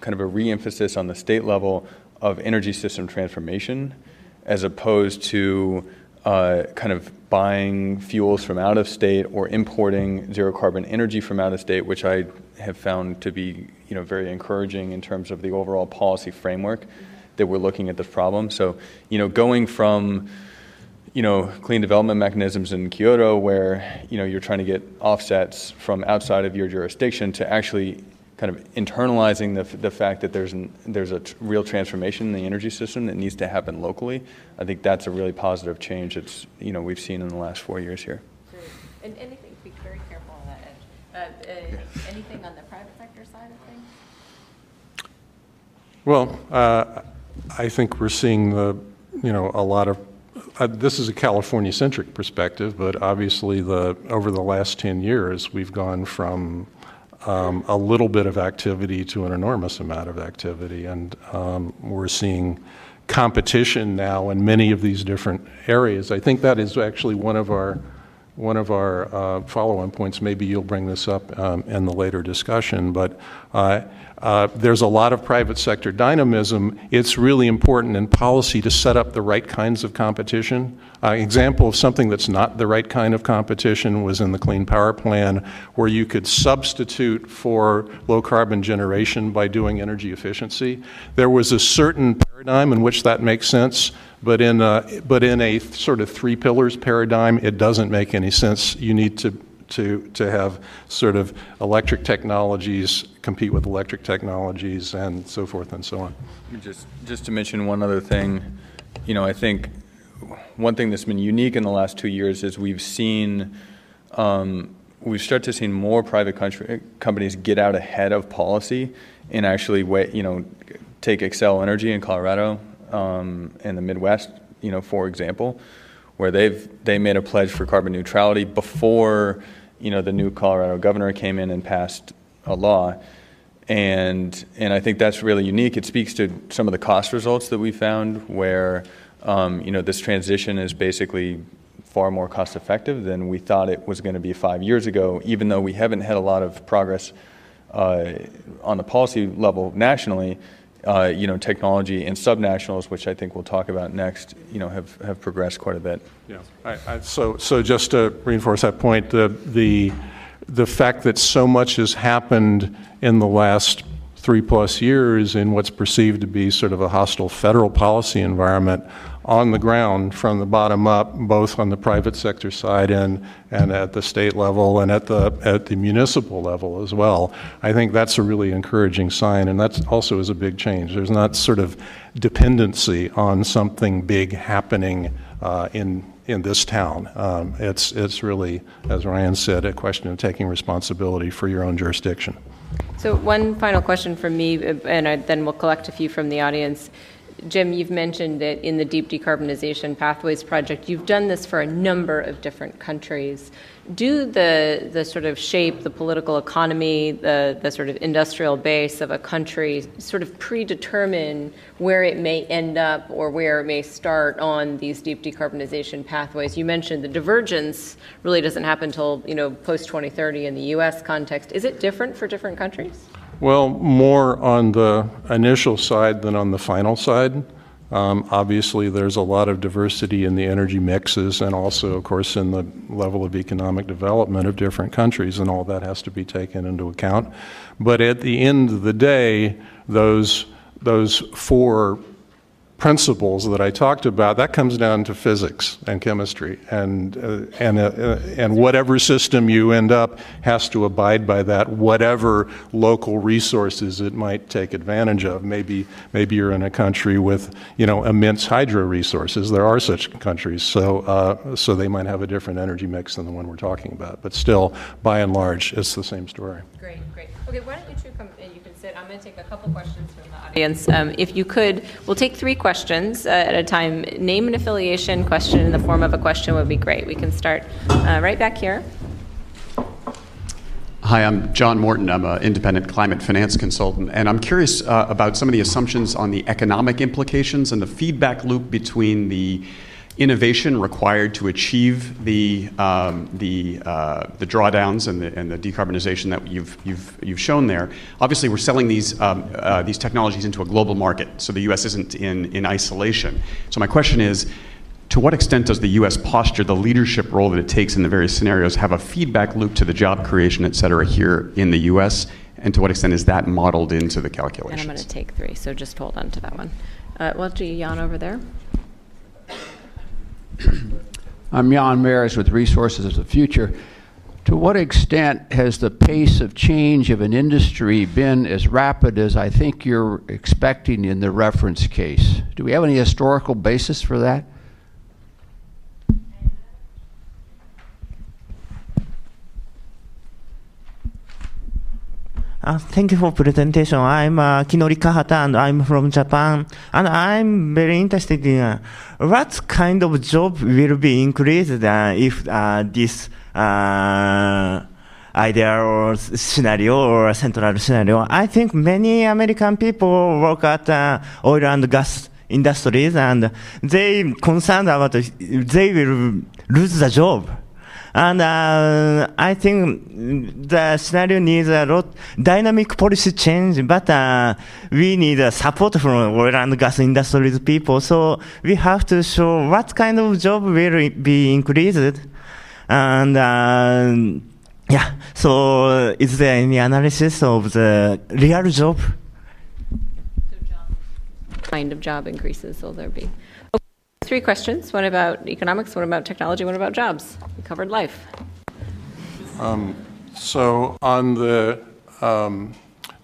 kind of a reemphasis on the state level of energy system transformation as opposed to uh, kind of buying fuels from out of state or importing zero carbon energy from out of state, which I have found to be you know very encouraging in terms of the overall policy framework that we're looking at this problem. So you know going from you know clean development mechanisms in Kyoto where you know you're trying to get offsets from outside of your jurisdiction to actually kind of internalizing the, the fact that there's an, there's a t- real transformation in the energy system that needs to happen locally. I think that's a really positive change. It's you know we've seen in the last four years here. And anything, be very careful on that edge. Uh, uh, Anything on the private sector side of things? Well, uh, I think we're seeing the, you know, a lot of, uh, this is a California-centric perspective, but obviously the, over the last 10 years, we've gone from um, a little bit of activity to an enormous amount of activity. And um, we're seeing competition now in many of these different areas. I think that is actually one of our one of our uh, follow-on points. Maybe you'll bring this up um, in the later discussion, but uh, uh, there's a lot of private sector dynamism. It's really important in policy to set up the right kinds of competition. Uh, example of something that's not the right kind of competition was in the Clean Power Plan, where you could substitute for low carbon generation by doing energy efficiency. There was a certain paradigm in which that makes sense, but in a, but in a sort of three pillars paradigm, it doesn't make any sense. You need to to, to have sort of electric technologies compete with electric technologies and so forth and so on. Just, just to mention one other thing, you know, I think one thing that's been unique in the last two years is we've seen, um, we've started to see more private country, companies get out ahead of policy and actually, wait, you know, take Xcel Energy in Colorado um, and the Midwest, you know, for example, where they've they made a pledge for carbon neutrality before you know the new Colorado governor came in and passed a law, and and I think that's really unique. It speaks to some of the cost results that we found, where um, you know this transition is basically far more cost effective than we thought it was going to be five years ago. Even though we haven't had a lot of progress uh, on the policy level nationally, uh, you know, technology and subnationals, which I think we'll talk about next, you know, have, have progressed quite a bit. Yeah. I, I, so, so just to reinforce that point, the, the, the fact that so much has happened in the last three plus years in what's perceived to be sort of a hostile federal policy environment on the ground from the bottom up, both on the private sector side and, and at the state level and at the, at the municipal level as well. I think that's a really encouraging sign, and that also is a big change. There's not sort of dependency on something big happening uh, in, in this town. Um, it's, it's really, as Ryan said, a question of taking responsibility for your own jurisdiction. So one final question from me, and I, then we'll collect a few from the audience. Jim, you've mentioned that in the Deep Decarbonization Pathways Project, you've done this for a number of different countries. Do the, the sort of shape, the political economy, the, the sort of industrial base of a country sort of predetermine where it may end up or where it may start on these deep decarbonization pathways? You mentioned the divergence really doesn't happen until you know, post 2030 in the US context. Is it different for different countries? Well, more on the initial side than on the final side. Um, obviously, there's a lot of diversity in the energy mixes and also, of course, in the level of economic development of different countries, and all that has to be taken into account. But at the end of the day, those, those four principles that I talked about, that comes down to physics and chemistry. And, uh, and, uh, and whatever system you end up has to abide by that, whatever local resources it might take advantage of. Maybe, maybe you're in a country with you know, immense hydro resources. There are such countries. So, uh, so they might have a different energy mix than the one we're talking about. But still, by and large, it's the same story. Great, great. Okay, why don't you two come and you can sit. I'm going to take a couple questions audience. Um, if you could, we'll take three questions uh, at a time. Name and affiliation question in the form of a question would be great. We can start uh, right back here. Hi, I'm John Morton. I'm an independent climate finance consultant, and I'm curious uh, about some of the assumptions on the economic implications and the feedback loop between the innovation required to achieve the um, the uh, the drawdowns and the and the decarbonization that you've you've you've shown there. Obviously, we're selling these um, uh, these technologies into a global market, so the U.S. isn't in in isolation. So my question is. To what extent does the U.S. posture, the leadership role that it takes in the various scenarios, have a feedback loop to the job creation, et cetera, here in the U.S.? And to what extent is that modeled into the And I'm going to take three, so just hold on to that one. Uh, Well, do Jan over there? I'm Jan Mares with Resources of the Future. To what extent has the pace of change of an industry been as rapid as I think you're expecting in the reference case? Do we have any historical basis for that? Uh, thank you for presentation. I'm uh, Kinori Kahata and I'm from Japan. And I'm very interested in uh, what kind of job will be increased uh, if uh, this uh, idea or scenario or central scenario. I think many American people work at uh, oil and gas industries and they concerned about they will lose the job. And uh, I think the scenario needs a lot dynamic policy change, but uh, we need uh, support from oil and gas industries people. So we have to show what kind of job will be increased, and uh, yeah. So is there any analysis of the real job? Kind of job increases will there be? Three questions, one about economics, one about technology, one about jobs. We covered life. So on the, um,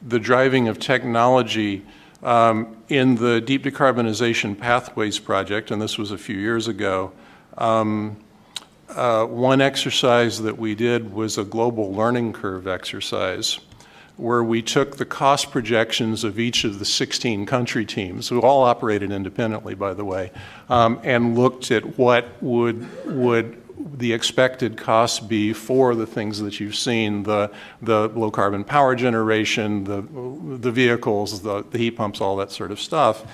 the driving of technology, um, in the Deep Decarbonization Pathways Project, and this was a few years ago, um, uh, one exercise that we did was a global learning curve exercise where we took the cost projections of each of the 16 country teams, who all operated independently, by the way, um, and looked at what would, would the expected costs be for the things that you've seen, the, the low carbon power generation, the, the vehicles, the, the heat pumps, all that sort of stuff.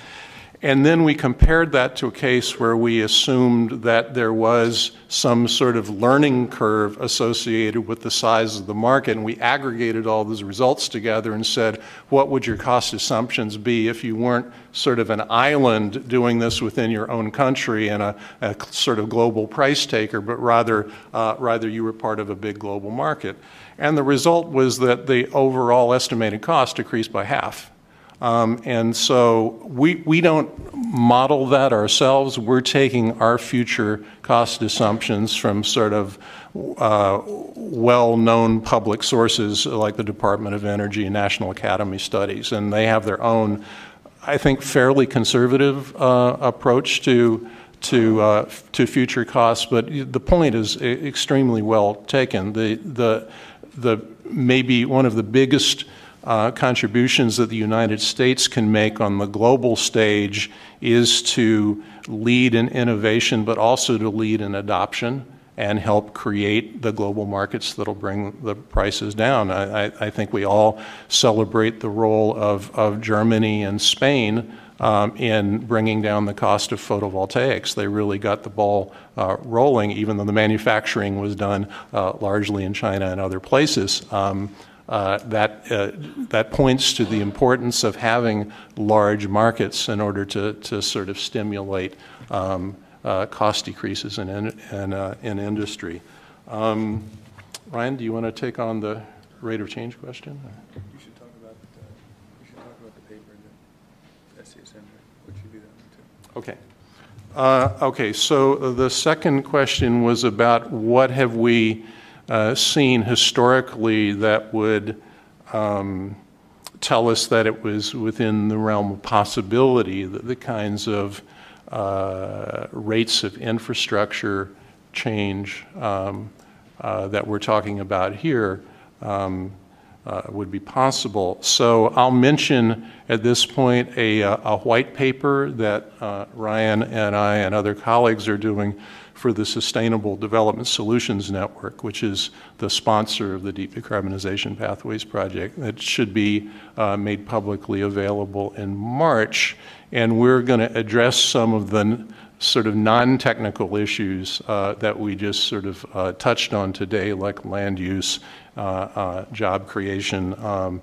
And then we compared that to a case where we assumed that there was some sort of learning curve associated with the size of the market, and we aggregated all those results together and said, what would your cost assumptions be if you weren't sort of an island doing this within your own country and a, a sort of global price taker, but rather, uh, rather you were part of a big global market? And the result was that the overall estimated cost decreased by half. Um, and so we, we don't model that ourselves. We're taking our future cost assumptions from sort of uh, well known public sources like the Department of Energy and National Academy Studies. And they have their own, I think, fairly conservative uh, approach to. To, uh, to future costs, but the point is extremely well taken. The, the, the, maybe one of the biggest uh, contributions that the United States can make on the global stage is to lead in innovation, but also to lead in adoption and help create the global markets that'll bring the prices down. I, I, think we all celebrate the role of, of Germany and Spain um, in bringing down the cost of photovoltaics. They really got the ball uh, rolling, even though the manufacturing was done uh, largely in China and other places. Um, uh, that, uh, that points to the importance of having large markets in order to, to sort of stimulate um, uh, cost decreases in, in, in, uh, in industry. Um, Ryan, do you want to take on the rate of change question? You should talk about, uh, you should talk about the paper that SDSN, would you do that one too? Okay. Uh, Okay, so the second question was about what have we uh, seen historically that would um, tell us that it was within the realm of possibility, that the kinds of uh, rates of infrastructure change um, uh, that we're talking about here um, uh, would be possible. So I'll mention at this point a, uh, a white paper that uh, Ryan and I and other colleagues are doing for the Sustainable Development Solutions Network, which is the sponsor of the Deep Decarbonization Pathways Project. That should be uh, made publicly available in March, and we're going to address some of the sort of non-technical issues uh, that we just sort of uh, touched on today, like land use, uh, uh, job creation, um,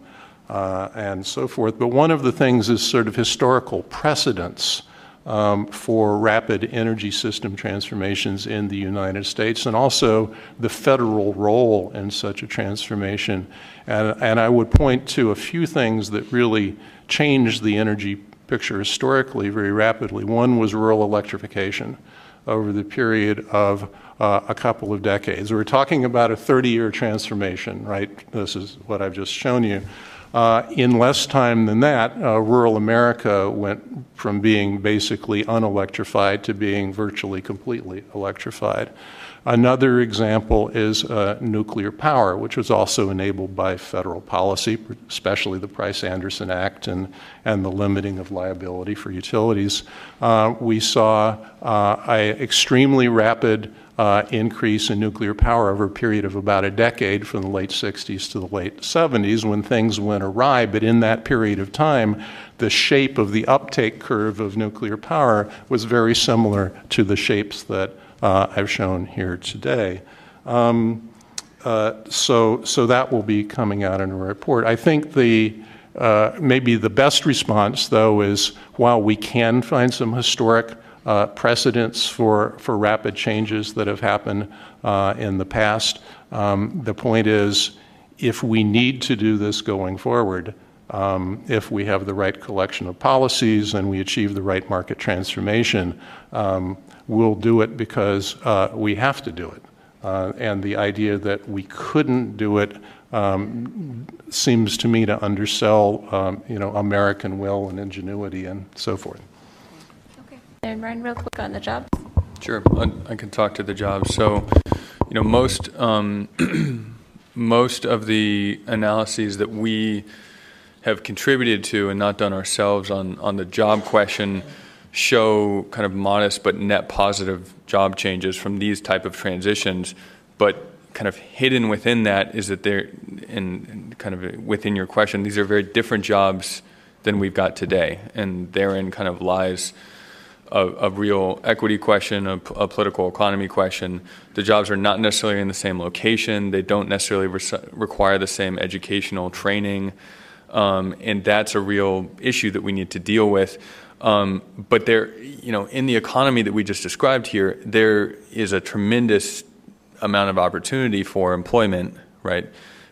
uh, and so forth. But one of the things is sort of historical precedents um, for rapid energy system transformations in the United States and also the federal role in such a transformation. And, and I would point to a few things that really changed the energy picture historically very rapidly. One was rural electrification over the period of uh, a couple of decades. We're talking about a 30 year transformation, right? This is what I've just shown you. Uh, in less time than that, uh, rural America went from being basically unelectrified to being virtually completely electrified. Another example is uh, nuclear power, which was also enabled by federal policy, especially the Price Anderson Act and, and the limiting of liability for utilities. Uh, we saw uh, an extremely rapid uh, increase in nuclear power over a period of about a decade from the late 60s to the late 70s when things went awry. But in that period of time, the shape of the uptake curve of nuclear power was very similar to the shapes that I've shown here today. Um, uh, so, so that will be coming out in a report. I think the uh, maybe the best response, though, is while we can find some historic uh, precedents for, for rapid changes that have happened uh, in the past. Um, the point is, if we need to do this going forward, um, if we have the right collection of policies and we achieve the right market transformation, we'll do it because uh, we have to do it. Uh, and the idea that we couldn't do it um, seems to me to undersell, um, you know, American will and ingenuity and so forth. Okay. And Ryan, real quick on the jobs. Sure, I, I can talk to the jobs. So, you know, most um, most of the analyses that we have contributed to and not done ourselves on on the job question show kind of modest but net positive job changes from these type of transitions, but kind of hidden within that is that they're in kind of within your question these are very different jobs than we've got today and therein kind of lies a, a real equity question, a, a, political economy question. The jobs are not necessarily in the same location. They don't necessarily re- require the same educational training. Um, and that's a real issue that we need to deal with. Um, but there, you know, in the economy that we just described here, there is a tremendous amount of opportunity for employment, right?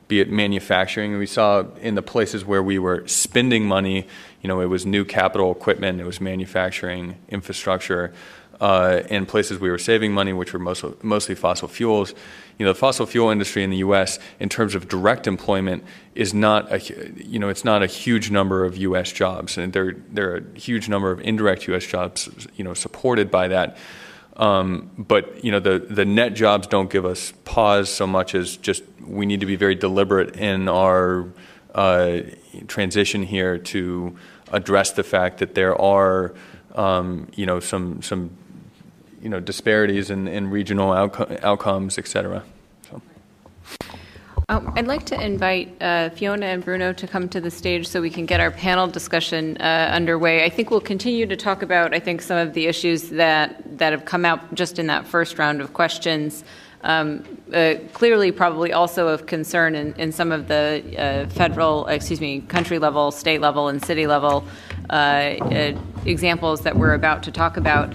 Be it manufacturing. We saw in the places where we were spending money you know, it was new capital equipment, it was manufacturing infrastructure. Uh, in places we were saving money, which were most, mostly fossil fuels. You know, the fossil fuel industry in the U.S. in terms of direct employment is not a, you know, it's not a huge number of U.S. jobs, and there there are a huge number of indirect U.S. jobs, you know, supported by that. Um, but you know, the the net jobs don't give us pause so much as just we need to be very deliberate in our uh, transition here to address the fact that there are, um, you know, some some, you know, disparities in, in regional outco- outcomes, et cetera. Um, I'd like to invite uh, Fiona and Bruno to come to the stage so we can get our panel discussion uh, underway. I think we'll continue to talk about, I think, some of the issues that, that have come out just in that first round of questions um, uh, clearly probably also of concern in, in some of the uh, federal, excuse me, country level, state level, and city level uh, uh, examples that we're about to talk about.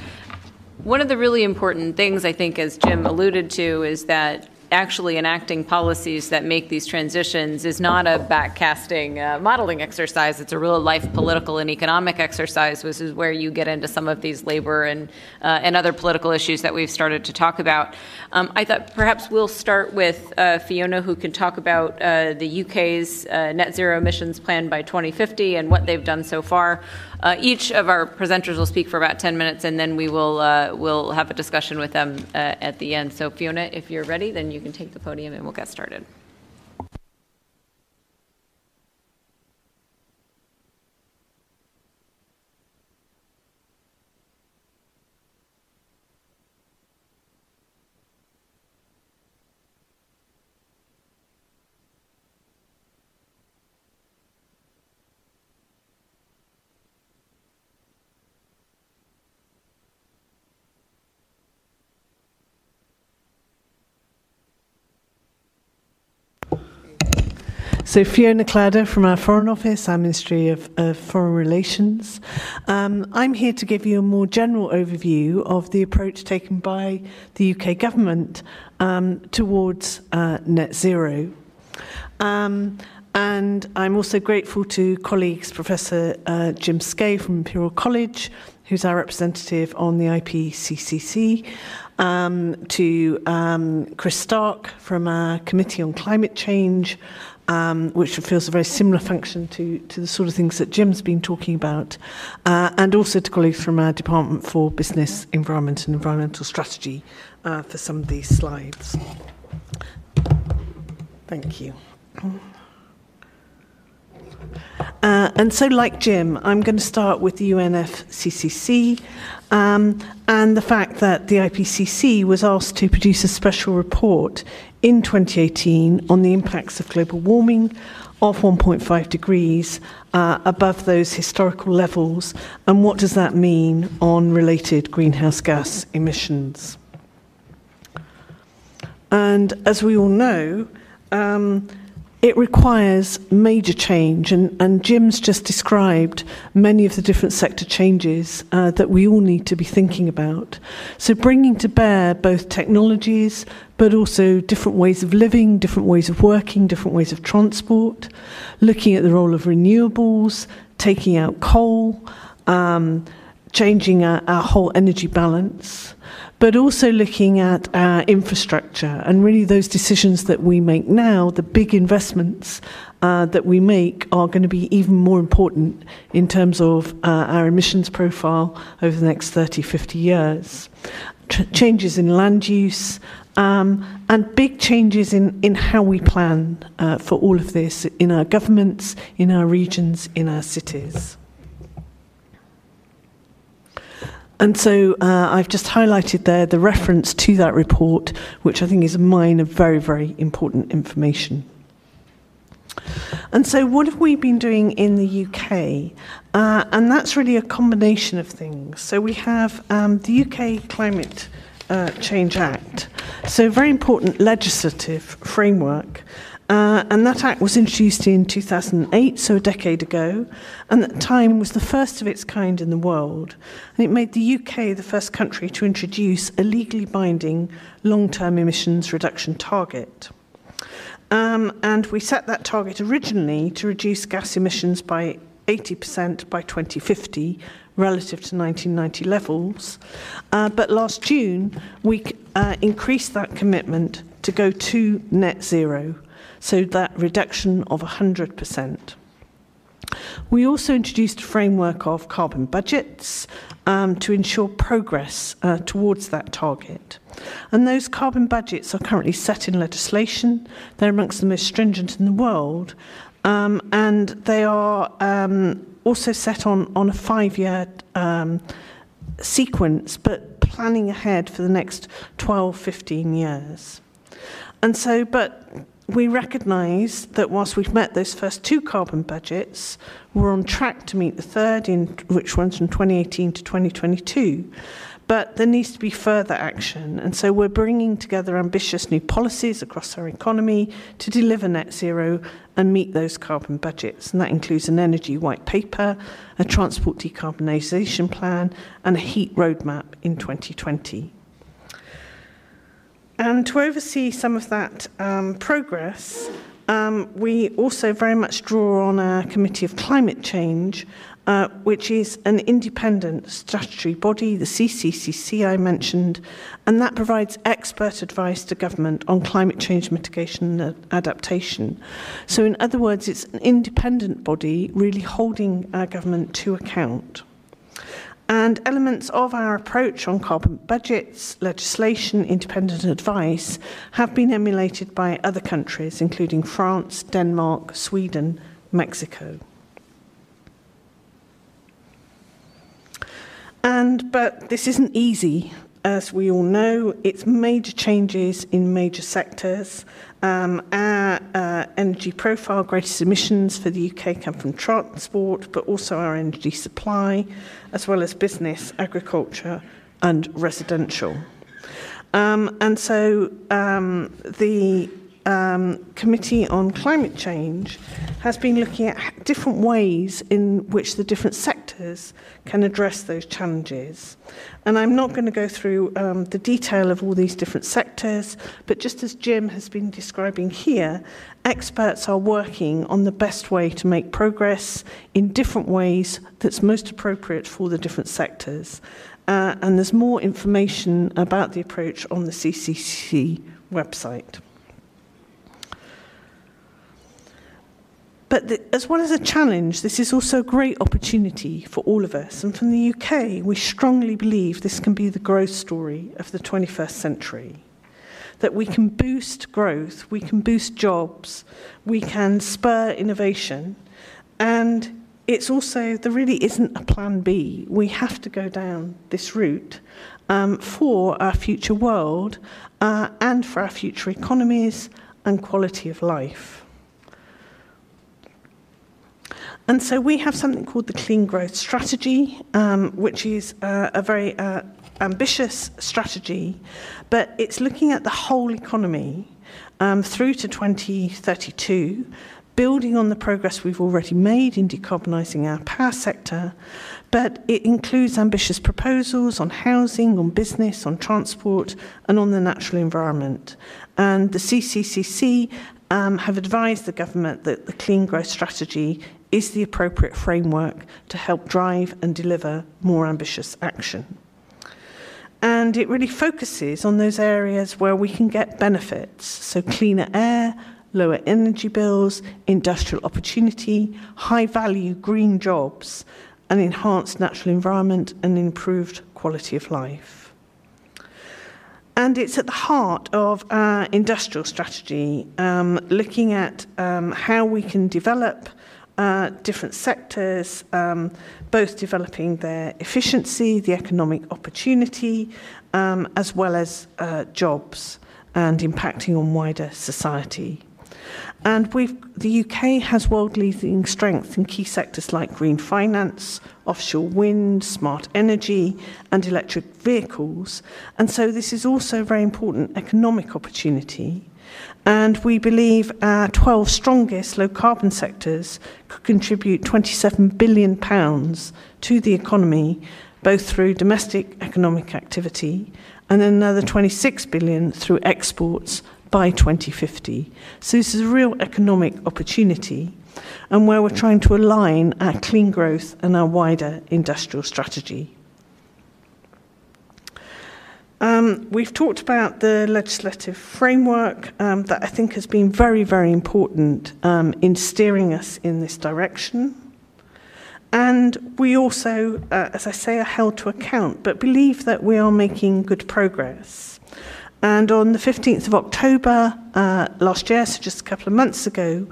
One of the really important things, I think, as Jim alluded to, is that actually enacting policies that make these transitions is not a backcasting uh, modeling exercise. It's a real life political and economic exercise, which is where you get into some of these labor and uh, and other political issues that we've started to talk about. Um, I thought perhaps we'll start with uh, Fiona, who can talk about uh, the UK's uh, net zero emissions plan by 2050 and what they've done so far. Uh, each of our presenters will speak for about 10 minutes, and then we will uh, will have a discussion with them uh, at the end. So, Fiona, if you're ready, then you can take the podium and we'll get started. So Fiona Clouder from our Foreign Office, our Ministry of, of Foreign Relations. Um, I'm here to give you a more general overview of the approach taken by the UK government um, towards uh, net zero. Um, and I'm also grateful to colleagues, Professor uh, Jim Skea from Imperial College, who's our representative on the IPCCC, um, to um, Chris Stark from our Committee on Climate Change, um, which fulfills a very similar function to, to the sort of things that Jim's been talking about, uh, and also to colleagues from our Department for Business, Environment and Environmental Strategy uh, for some of these slides. Thank you. Uh, and so, like Jim, I'm going to start with the UNFCCC um, and the fact that the IPCC was asked to produce a special report in 2018 on the impacts of global warming of 1.5 degrees uh, above those historical levels, and what does that mean on related greenhouse gas emissions? And as we all know, um, it requires major change, and, and Jim's just described many of the different sector changes uh, that we all need to be thinking about. So, bringing to bear both technologies, but also different ways of living, different ways of working, different ways of transport, looking at the role of renewables, taking out coal, um, changing our, our whole energy balance but also looking at our infrastructure and really those decisions that we make now, the big investments uh, that we make are going to be even more important in terms of uh, our emissions profile over the next 30, 50 years. Ch- changes in land use, um, and big changes in, in how we plan uh, for all of this in our governments, in our regions, in our cities. And so uh, I've just highlighted there the reference to that report, which I think is a mine of very, very important information. And so, what have we been doing in the UK? Uh, and that's really a combination of things. So, we have um, the UK Climate uh, Change Act, so very important legislative framework uh, and that act was introduced in 2008, so a decade ago, and at the time was the first of its kind in the world. And it made the UK the first country to introduce a legally binding long term emissions reduction target. Um, and we set that target originally to reduce gas emissions by 80% by 2050 relative to 1990 levels. Uh, but last June, we uh, increased that commitment to go to net zero so that reduction of 100%. We also introduced a framework of carbon budgets um, to ensure progress uh, towards that target. And those carbon budgets are currently set in legislation. They're amongst the most stringent in the world. Um, and they are um, also set on, on a five year um, sequence, but planning ahead for the next 12, 15 years. And so, but we recognise that whilst we've met those first two carbon budgets, we're on track to meet the third, in, which runs from 2018 to 2022. But there needs to be further action. And so we're bringing together ambitious new policies across our economy to deliver net zero and meet those carbon budgets. And that includes an energy white paper, a transport decarbonisation plan, and a heat roadmap in 2020. And to oversee some of that um, progress, um, we also very much draw on our Committee of Climate Change, uh, which is an independent statutory body, the CCCC I mentioned, and that provides expert advice to government on climate change mitigation and adaptation. So, in other words, it's an independent body really holding our government to account. And elements of our approach on carbon budgets, legislation, independent advice have been emulated by other countries, including France, Denmark, Sweden, Mexico. And but this isn't easy, as we all know. It's major changes in major sectors. Um, our uh, energy profile, greatest emissions for the UK come from transport, but also our energy supply, as well as business, agriculture, and residential. Um, and so um, the um, Committee on Climate Change has been looking at different ways in which the different sectors can address those challenges. And I'm not going to go through um, the detail of all these different sectors, but just as Jim has been describing here, experts are working on the best way to make progress in different ways that's most appropriate for the different sectors. Uh, and there's more information about the approach on the CCC website. But the, as well as a challenge, this is also a great opportunity for all of us. And from the UK, we strongly believe this can be the growth story of the 21st century. That we can boost growth, we can boost jobs, we can spur innovation, and it's also, there really isn't a plan B. We have to go down this route um, for our future world uh, and for our future economies and quality of life. And so we have something called the Clean Growth Strategy, um, which is uh, a very uh, ambitious strategy, but it's looking at the whole economy um, through to 2032, building on the progress we've already made in decarbonising our power sector, but it includes ambitious proposals on housing, on business, on transport, and on the natural environment. And the CCCC um, have advised the government that the clean growth strategy is the appropriate framework to help drive and deliver more ambitious action. And it really focuses on those areas where we can get benefits, so cleaner air, lower energy bills, industrial opportunity, high value green jobs, an enhanced natural environment, and improved quality of life. And it's at the heart of our industrial strategy, um, looking at um, how we can develop uh, different sectors, um, both developing their efficiency, the economic opportunity, um, as well as uh, jobs and impacting on wider society. And the UK has world leading strength in key sectors like green finance, offshore wind, smart energy, and electric vehicles. And so this is also a very important economic opportunity. And we believe our 12 strongest low carbon sectors could contribute 27 billion pounds to the economy, both through domestic economic activity and another 26 billion through exports by 2050. So this is a real economic opportunity and where we're trying to align our clean growth and our wider industrial strategy. Um, we've talked about the legislative framework um, that I think has been very, very important um, in steering us in this direction. And we also, uh, as I say, are held to account, but believe that we are making good progress. And on the 15th of October uh, last year, so just a couple of months ago,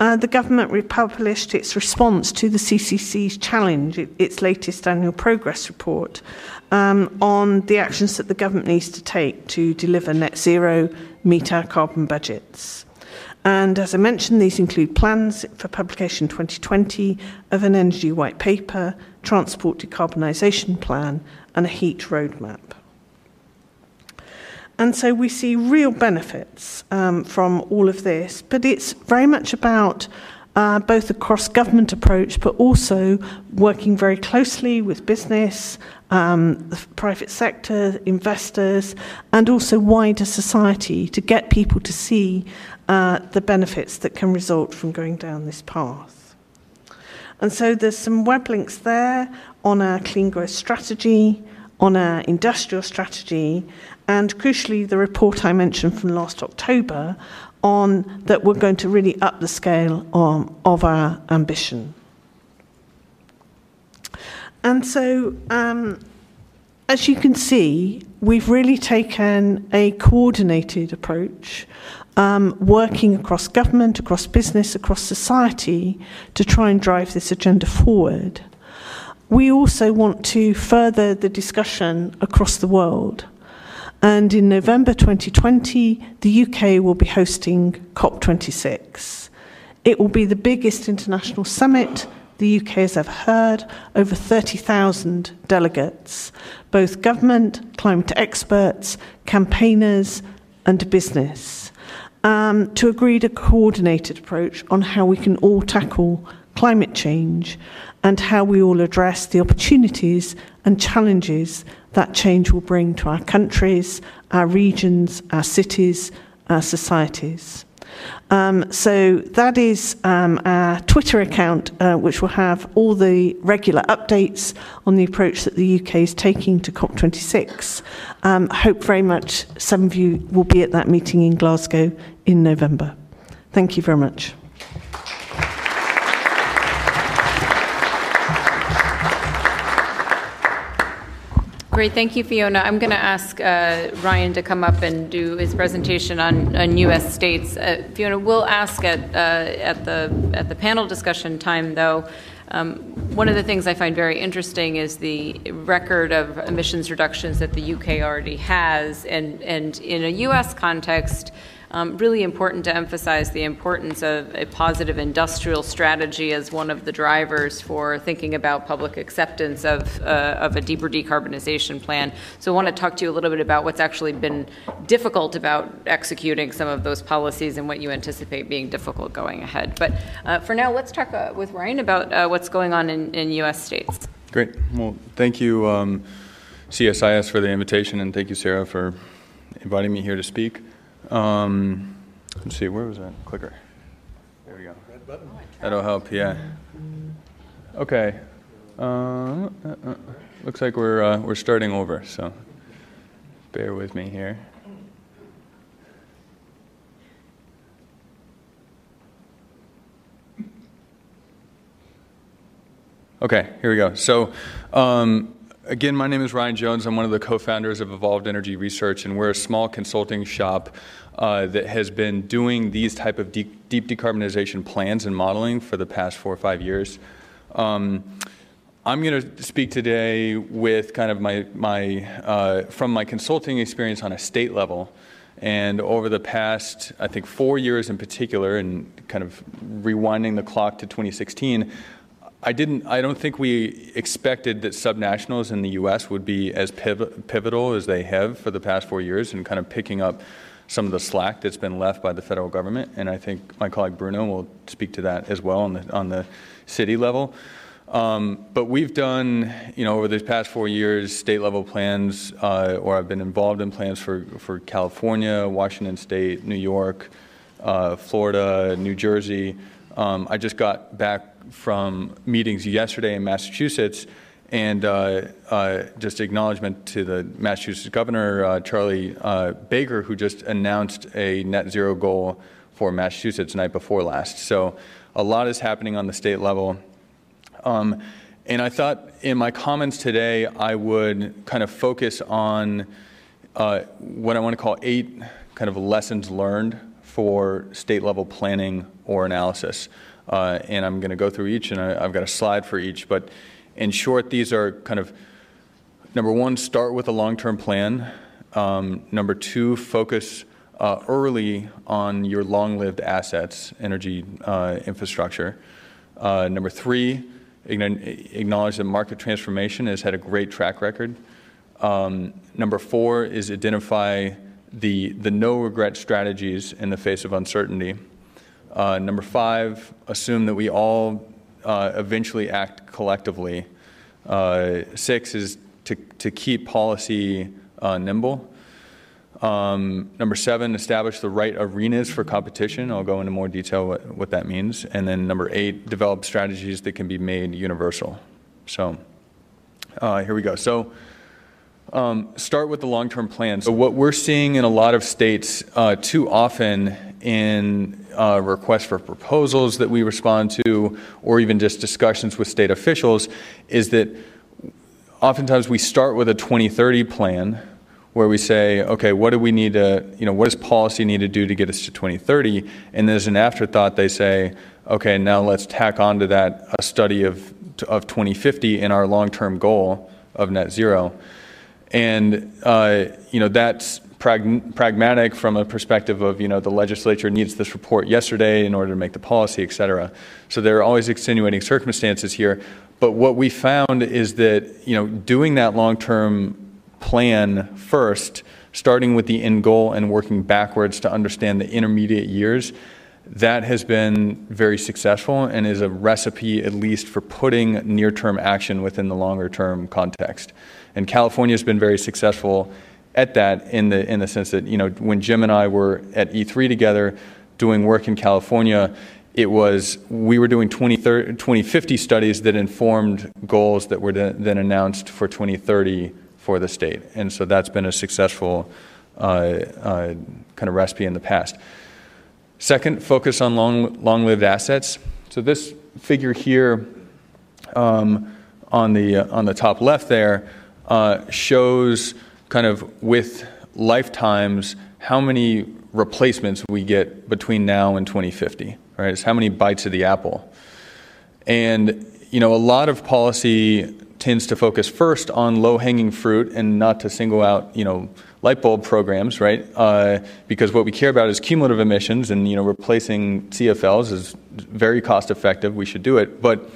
uh, the government republished its response to the CCC's challenge, its latest annual progress report, um, on the actions that the government needs to take to deliver net zero, meet our carbon budgets. And as I mentioned, these include plans for publication 2020 of an energy white paper, transport decarbonisation plan, and a heat roadmap. And so we see real benefits um, from all of this, but it's very much about uh, both a cross government approach, but also working very closely with business, um, the private sector, investors, and also wider society to get people to see uh, the benefits that can result from going down this path. And so there's some web links there on our clean growth strategy, on our industrial strategy, and crucially, the report I mentioned from last October on that we're going to really up the scale on, of our ambition. And so, um, as you can see, we've really taken a coordinated approach, um, working across government, across business, across society to try and drive this agenda forward. We also want to further the discussion across the world. And in November 2020, the UK will be hosting COP26. It will be the biggest international summit the UK has ever heard, over 30,000 delegates, both government, climate experts, campaigners, and business. um, to agree a coordinated approach on how we can all tackle climate change and how we all address the opportunities and challenges that change will bring to our countries, our regions, our cities, our societies. Um, so that is um, our Twitter account, uh, which will have all the regular updates on the approach that the UK is taking to COP26. Um, hope very much some of you will be at that meeting in Glasgow in November. Thank you very much. Great, thank you, Fiona. I'm going to ask uh, Ryan to come up and do his presentation on, on U.S. states. Uh, Fiona, we'll ask at, uh, at, the, at the panel discussion time, though. Um, one of the things I find very interesting is the record of emissions reductions that the UK already has, and, and in a U.S. context, um, really important to emphasize the importance of a positive industrial strategy as one of the drivers for thinking about public acceptance of, uh, of a deeper decarbonization plan. So I want to talk to you a little bit about what's actually been difficult about executing some of those policies and what you anticipate being difficult going ahead. But uh, for now, let's talk uh, with Ryan about uh, what's going on in, in U.S. states. Great. Well, thank you, um, CSIS, for the invitation, and thank you, Sarah, for inviting me here to speak. Um, let's see, where was that clicker? There we go. Red button. That'll help, yeah. Okay. Uh, uh, uh, looks like we're, uh, we're starting over, so bear with me here. Okay, here we go. So, um, Again, my name is Ryan Jones. I'm one of the co founders of Evolved Energy Research, and we're a small consulting shop uh, that has been doing these type of deep, deep, decarbonization plans and modeling for the past four or five years. Um, I'm going to speak today with kind of my, my uh, from my consulting experience on a state level. And over the past, I think, four years in particular, and kind of rewinding the clock to 2016, I didn't. I don't think we expected that subnationals in the U.S. would be as pivotal as they have for the past four years, and kind of picking up some of the slack that's been left by the federal government. And I think my colleague Bruno will speak to that as well on the on the city level. Um, but we've done, you know, over these past four years, state level plans, uh, or I've been involved in plans for for California, Washington State, New York, uh, Florida, New Jersey. Um, I just got back from meetings yesterday in Massachusetts, and uh, uh, just acknowledgement to the Massachusetts Governor uh, Charlie uh, Baker, who just announced a net zero goal for Massachusetts night before last. So a lot is happening on the state level. Um, and I thought in my comments today, I would kind of focus on uh, what I want to call eight kind of lessons learned for state level planning or analysis. Uh, and I'm going to go through each, and I, have got a slide for each. But in short, these are kind of number one, start with a long term plan. Um, number two, focus uh, early on your long lived assets, energy uh, infrastructure. Uh, number three, acknowledge that market transformation has had a great track record. Um, number four is identify the, the no regret strategies in the face of uncertainty. Uh, number five, assume that we all uh, eventually act collectively. Uh, six is to, to keep policy uh, nimble. Um, number seven, establish the right arenas for competition. I'll go into more detail what, what that means. And then number eight, develop strategies that can be made universal. So uh, here we go. So um, start with the long-term plan. So what we're seeing in a lot of states uh, too often in uh, requests for proposals that we respond to, or even just discussions with state officials, is that oftentimes we start with a 2030 plan where we say, okay, what do we need to, you know, what does policy need to do to get us to 2030? And as an afterthought, they say, okay, now let's tack onto that a study of, of 2050 in our long-term goal of net zero. And, uh, you know, that's pragmatic from a perspective of you know the legislature needs this report yesterday in order to make the policy, et cetera. So there are always extenuating circumstances here. But what we found is that you know doing that long-term plan first starting with the end goal and working backwards to understand the intermediate years, that has been very successful and is a recipe, at least, for putting near-term action within the longer-term context. And California has been very successful at that in the, in the sense that, you know, when Jim and I were at E3 together doing work in California, it was we were doing 2050 studies that informed goals that were then announced for 2030 for the state. And so that's been a successful uh, uh, kind of recipe in the past. Second, focus on long, long-lived assets. So this figure here um, on, the, uh, on the top left there uh, shows kind of with lifetimes how many replacements we get between now and 2050, right? It's how many bites of the apple. And, you know, a lot of policy tends to focus first on low-hanging fruit and not to single out, you know, light bulb programs, right? Uh, because what we care about is cumulative emissions, and you know, replacing CFLs is very cost effective. We should do it, but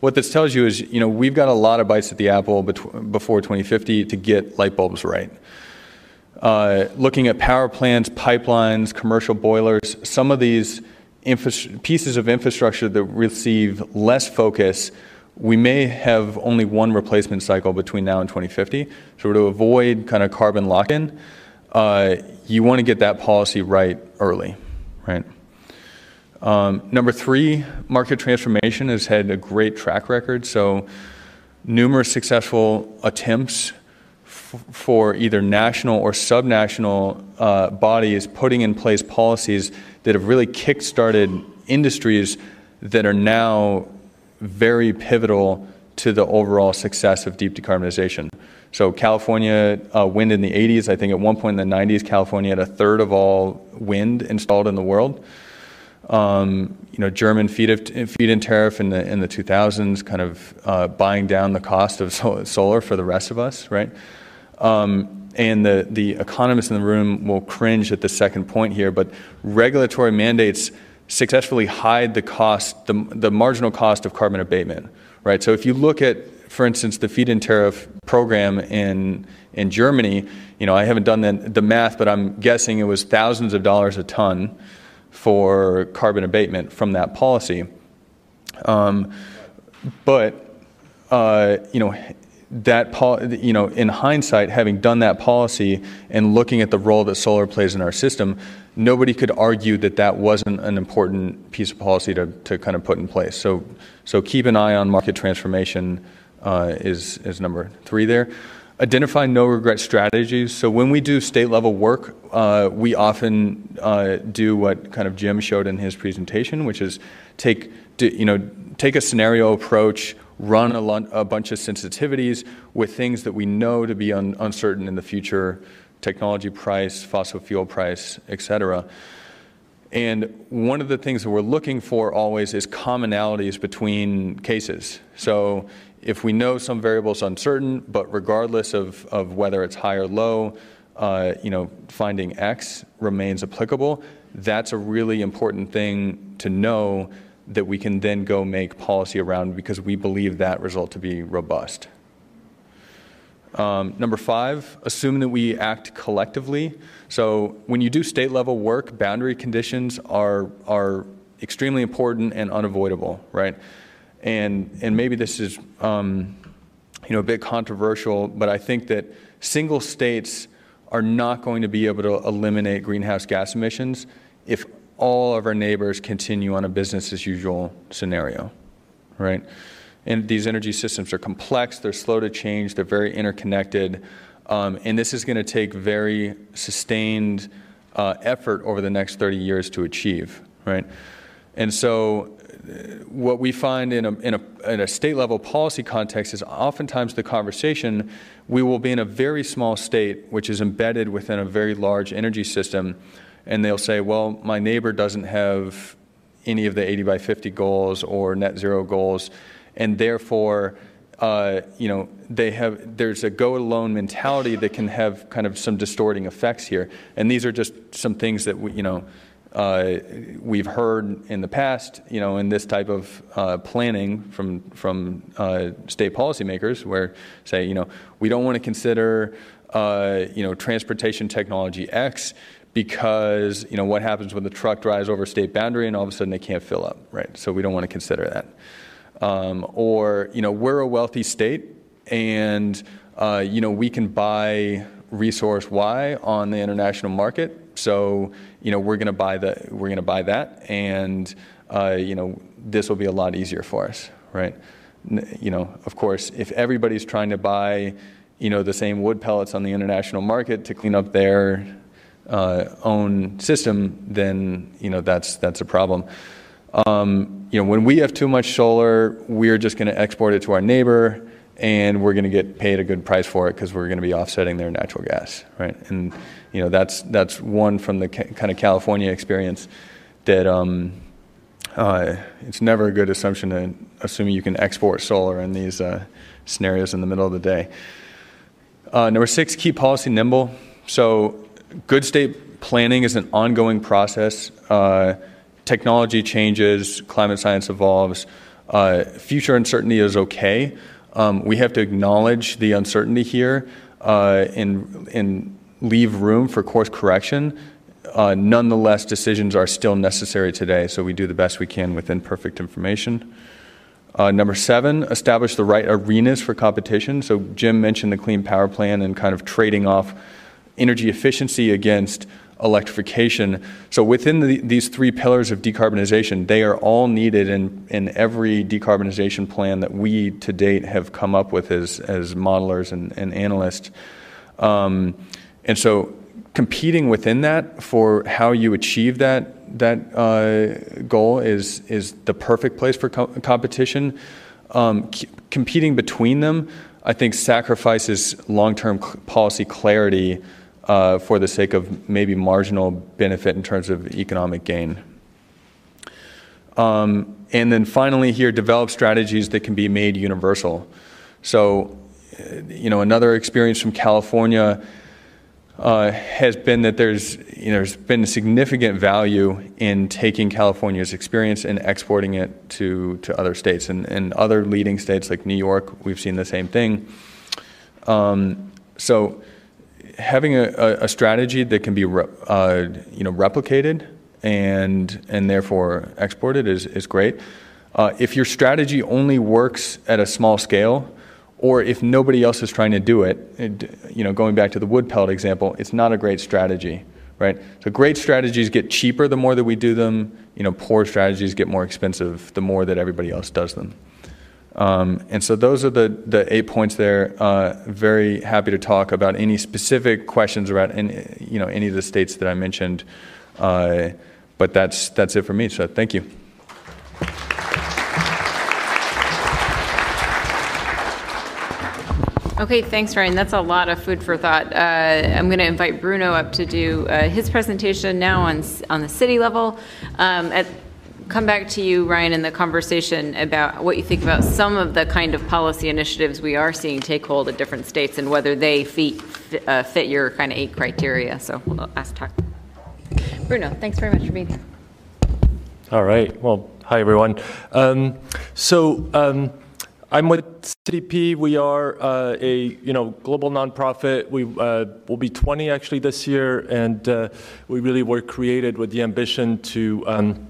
what this tells you is, you know, we've got a lot of bites at the apple before 2050 to get light bulbs right. Uh, looking at power plants, pipelines, commercial boilers, some of these pieces of infrastructure that receive less focus we may have only one replacement cycle between now and 2050. So to avoid kind of carbon lock-in, uh, you want to get that policy right early, right? Um, number three, market transformation has had a great track record. So numerous successful attempts f- for either national or subnational uh, bodies putting in place policies that have really kick-started industries that are now very pivotal to the overall success of deep decarbonization. So California uh, wind in the 80s, I think at one point in the 90s, California had a third of all wind installed in the world. Um, you know, German feed-in tariff in the in the 2000s, kind of uh, buying down the cost of solar for the rest of us, right? Um, and the the economists in the room will cringe at the second point here, but regulatory mandates successfully hide the cost, the, the marginal cost of carbon abatement, right? So if you look at, for instance, the feed-in tariff program in in Germany, you know, I haven't done the, the math, but I'm guessing it was thousands of dollars a ton for carbon abatement from that policy. Um, but uh, you know, that pol- you know, in hindsight, having done that policy and looking at the role that solar plays in our system, nobody could argue that that wasn't an important piece of policy to, to kind of put in place. So, so keep an eye on market transformation uh, is, is number three there. Identify no regret strategies. So when we do state level work, uh, we often uh, do what kind of Jim showed in his presentation, which is take, you know, take a scenario approach, run a, a bunch of sensitivities with things that we know to be un, uncertain in the future technology price, fossil fuel price, et cetera. And one of the things that we're looking for always is commonalities between cases. So if we know some variable is uncertain, but regardless of, of whether it's high or low, uh, you know, finding X remains applicable, that's a really important thing to know that we can then go make policy around because we believe that result to be robust. Um, number five, assume that we act collectively. So when you do state level work, boundary conditions are, are extremely important and unavoidable, right? And, and maybe this is um, you know, a bit controversial, but I think that single states are not going to be able to eliminate greenhouse gas emissions if all of our neighbors continue on a business as usual scenario, right? And these energy systems are complex, they're slow to change, they're very interconnected. Um, and this is going to take very sustained uh, effort over the next 30 years to achieve, right? And so, what we find in a, in, a, in a state level policy context is oftentimes the conversation we will be in a very small state, which is embedded within a very large energy system, and they'll say, well, my neighbor doesn't have any of the 80 by 50 goals or net zero goals and therefore, uh, you know, they have there's a go alone mentality that can have kind of some distorting effects here. And these are just some things that we, you know, uh, we've heard in the past, you know, in this type of uh, planning from from uh, state policymakers, where say, you know, we don't want to consider, uh, you know, transportation technology X because you know what happens when the truck drives over state boundary and all of a sudden they can't fill up, right? So we don't want to consider that. Um, or you know, we're a wealthy state, and uh, you know, we can buy resource Y on the international market so, you know, we're going to buy the we're going to buy that, and uh, you know, this will be a lot easier for us, right? You know, of course, if everybody's trying to buy, you know, the same wood pellets on the international market to clean up their uh, own system, then you know that's that's a problem. Um, you know, when we have too much solar, we're just going to export it to our neighbor, and we're going to get paid a good price for it because we're going to be offsetting their natural gas, right? And you know, that's, that's one from the ca- kind of California experience that um, uh, it's never a good assumption to assume you can export solar in these uh, scenarios in the middle of the day. Uh, number six, keep policy nimble. So, good state planning is an ongoing process. Uh, technology changes, climate science evolves. Uh, future uncertainty is okay. Um, we have to acknowledge the uncertainty here uh, and, and leave room for course correction. Uh, nonetheless, decisions are still necessary today, so we do the best we can with imperfect information. Uh, number seven, establish the right arenas for competition. So, Jim mentioned the Clean Power Plan and kind of trading off energy efficiency against electrification. So, within the, these three pillars of decarbonization, they are all needed in, in every decarbonization plan that we to date have come up with as, as modelers and, and analysts. Um, and so competing within that for how you achieve that that uh, goal is is the perfect place for co- competition. Um, c- competing between them, I think, sacrifices long-term c- policy clarity uh, for the sake of maybe marginal benefit in terms of economic gain. Um, and then finally, here, develop strategies that can be made universal. So, uh, you know, another experience from California uh, has been that there's, you know, there's been significant value in taking California's experience and exporting it to, to other states. And, and other leading states like New York, we've seen the same thing. Um, so having a, a, strategy that can be re, uh, you know, replicated and, and therefore exported is, is great. Uh, if your strategy only works at a small scale, or if nobody else is trying to do it, it, you know, going back to the wood pellet example, it's not a great strategy, right? So great strategies get cheaper the more that we do them. You know, poor strategies get more expensive the more that everybody else does them. Um, and so those are the, the eight points there. Uh, very happy to talk about any specific questions about any, you know, any of the states that I mentioned. Uh, but that's, that's it for me. So thank you. Okay, thanks, Ryan. That's a lot of food for thought. Uh, I'm going to invite Bruno up to do uh, his presentation now on on the city level. Um, at, come back to you, Ryan, in the conversation about what you think about some of the kind of policy initiatives we are seeing take hold at different states and whether they fit, uh, fit your kind of eight criteria. So we'll ask talk. Bruno, thanks very much for being here. All right. Well, hi everyone. Um, so. Um, I'm with CDP. We are uh, a you know global nonprofit. We uh, will be 20 actually this year, and uh, we really were created with the ambition to. Um,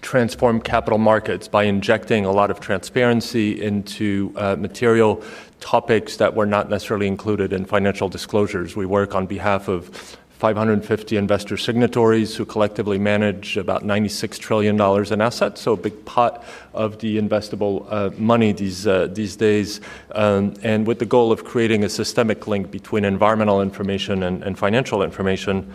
transform capital markets by injecting a lot of transparency into uh, material topics that were not necessarily included in financial disclosures. We work on behalf of 550 investor signatories who collectively manage about $96 trillion in assets, so a big pot of the investable uh, money these, uh, these days, um, and with the goal of creating a systemic link between environmental information and, and financial information.